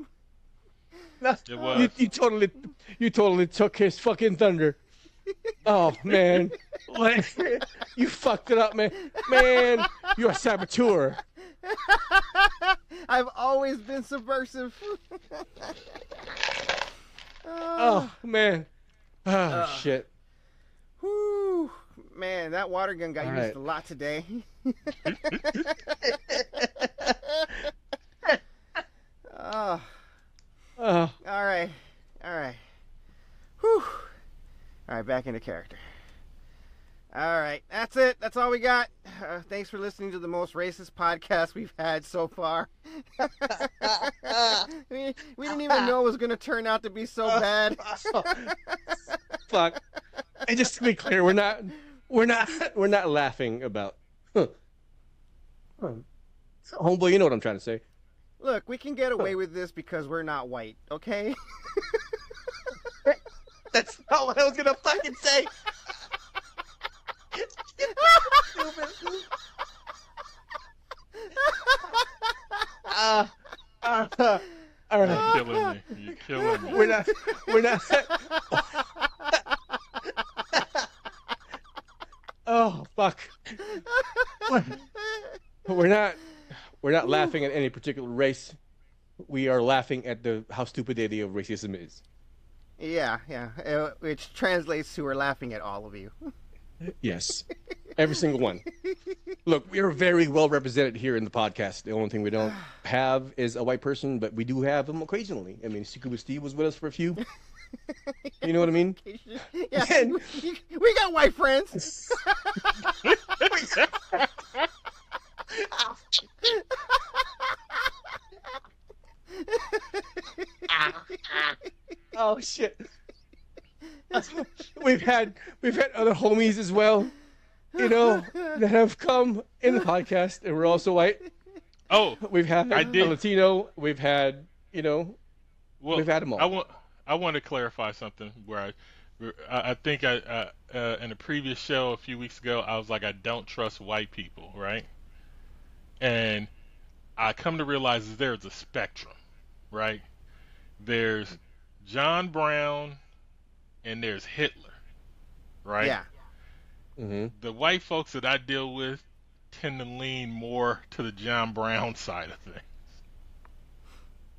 No, It was. You, you totally, you totally took his fucking thunder. Oh man, Like, you fucked it up, man. Man, you're a saboteur. I've always been subversive. Oh man. Oh Uh. shit. Whew. Man, that water gun got All used right. a lot today. oh. Oh. All right. All right. Whew. All right, back into character. All right, that's it. That's all we got. Uh, thanks for listening to the most racist podcast we've had so far. we, we didn't even know it was going to turn out to be so bad. Fuck. And just to be clear, we're not, we're not, we're not laughing about. Huh. Huh. Homeboy, you know what I'm trying to say. Look, we can get away with this because we're not white, okay? That's not what I was gonna fucking say. Uh, uh, all You're right. killing me. You're killing me. We're not. We're not. oh fuck. We're not. We're not laughing at any particular race. We are laughing at the how stupid the idea of racism is. yeah, yeah. Uh, which translates to we're laughing at all of you. Yes, every single one. Look, we are very well represented here in the podcast. The only thing we don't have is a white person, but we do have them occasionally. I mean, Scuba Steve was with us for a few. You know what I mean? Yeah, we, we got white friends. oh shit. We've had we've had other homies as well, you know, that have come in the podcast, and we're also white. Oh, we've had I a did- Latino. We've had you know, Well, we've had them all. I want I want to clarify something where I I, I think I uh, uh, in a previous show a few weeks ago I was like I don't trust white people, right? And I come to realize there's a spectrum, right? There's John Brown and there's Hitler, right? Yeah. Mm-hmm. The white folks that I deal with tend to lean more to the John Brown side of things.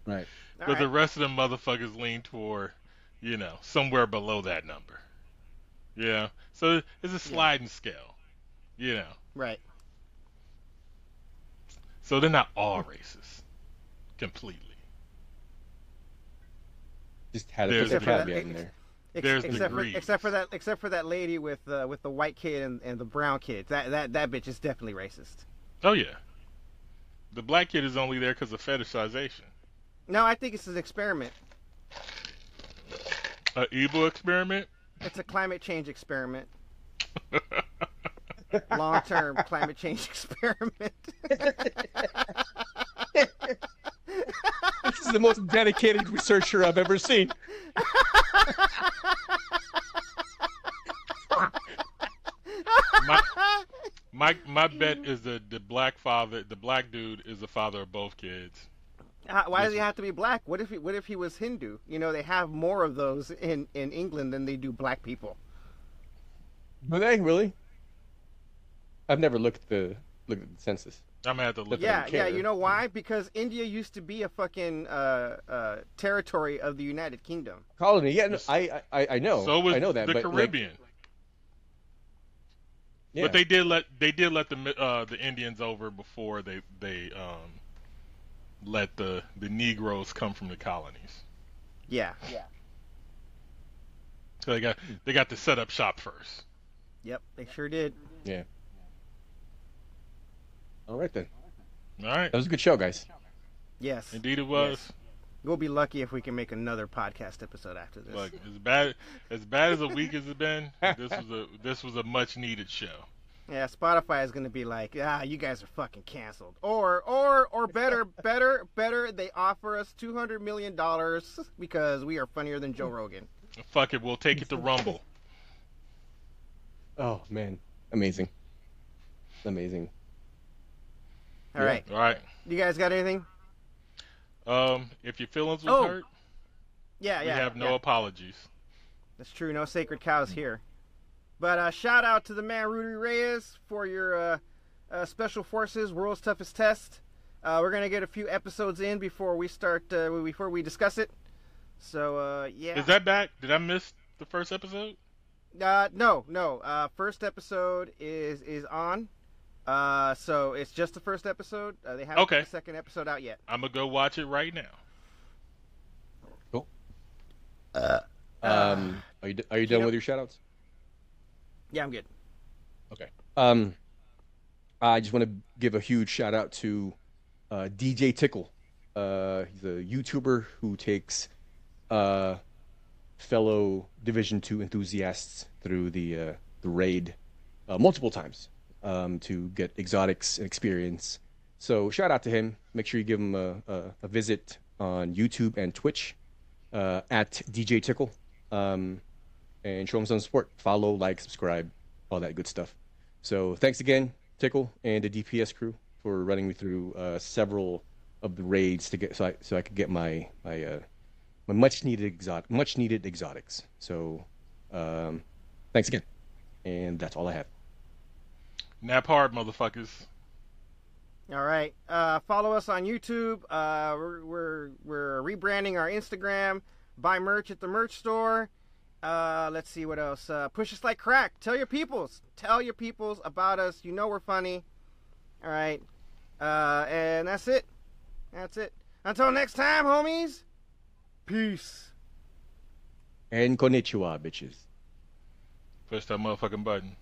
Right. But the rest of the motherfuckers lean toward, you know, somewhere below that number. Yeah. So it's a sliding scale. You know. Right. So they're not all racist. Completely. Just had to There's put the Except for that- caveat in there. Ex- There's except for, except for that except for that lady with uh, with the white kid and, and the brown kid. That that that bitch is definitely racist. Oh yeah. The black kid is only there because of fetishization. No, I think it's an experiment. A evil experiment. It's a climate change experiment. Long term climate change experiment. This is the most dedicated researcher I've ever seen. my my my bet is that the black father, the black dude, is the father of both kids. Uh, Why does he have to be black? What if he, what if he was Hindu? You know, they have more of those in, in England than they do black people. Do they really? I've never looked at the looked at the census. I'm gonna have to look. Yeah, yeah. You know why? Because India used to be a fucking uh, uh, territory of the United Kingdom. Colony, yeah, no, I, I I know. So was I know that, the but like, Caribbean. yeah. But they did let they did let the uh, the Indians over before they they um, let the the Negroes come from the colonies. Yeah. Yeah. So they got they got to set up shop first. Yep, they sure did. Yeah. All right then. All right. That was a good show, guys. Yes. Indeed, it was. We'll be lucky if we can make another podcast episode after this. Look, as bad as bad as a week as it's been, this was a this was a much needed show. Yeah, Spotify is gonna be like, ah, you guys are fucking canceled. Or, or, or better, better, better. They offer us two hundred million dollars because we are funnier than Joe Rogan. Fuck it, we'll take it to Rumble. Oh man, amazing, amazing. All right. All right. You guys got anything? Um, if your feelings was Oh, hurt, Yeah, we have no yeah. apologies. That's true. No sacred cows here. But uh, shout out to the man Rudy Reyes for your uh, uh, Special Forces World's Toughest Test. Uh, we're gonna get a few episodes in before we start uh, before we discuss it. So uh, yeah. Is that back? Did I miss the first episode? Uh, no, no. Uh, first episode is is on. Uh, so it's just the first episode. Uh, they haven't Okay. the second episode out yet. I'm gonna go watch it right now. Um, are you are you done with your shoutouts? Yeah, I'm good. Okay. Um, I just want to give a huge shout out to uh, DJ Tickle. Uh, he's a YouTuber who takes uh, fellow Division Two enthusiasts through the uh, the raid uh, multiple times um, to get exotics and experience. So shout out to him. Make sure you give him a, a, a visit on YouTube and Twitch uh, at DJ Tickle. Um, and show him some support. Follow, like, subscribe, all that good stuff. So thanks again, Tickle and the DPS crew for running me through uh, several of the raids to get so I so I could get my my uh, my much needed exotic much needed exotics. So um, thanks again, and that's all I have. Nap hard, motherfuckers. All right. Uh, follow us on YouTube. Uh, we're, we're we're rebranding our Instagram. Buy merch at the merch store. Uh, let's see what else. Uh, push us like crack. Tell your peoples. Tell your peoples about us. You know we're funny. All right. Uh, and that's it. That's it. Until next time, homies. Peace. And konnichiwa, bitches. Push that motherfucking button.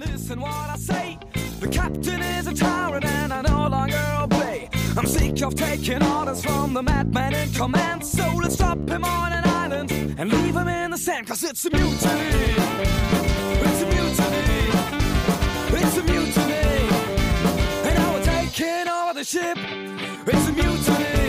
Listen what I say. The captain is a tyrant and I no longer obey. I'm sick of taking orders from the madman in command. So let's drop him on an island and leave him in the sand. Cause it's a mutiny. It's a mutiny. It's a mutiny. And now we're taking over the ship. It's a mutiny.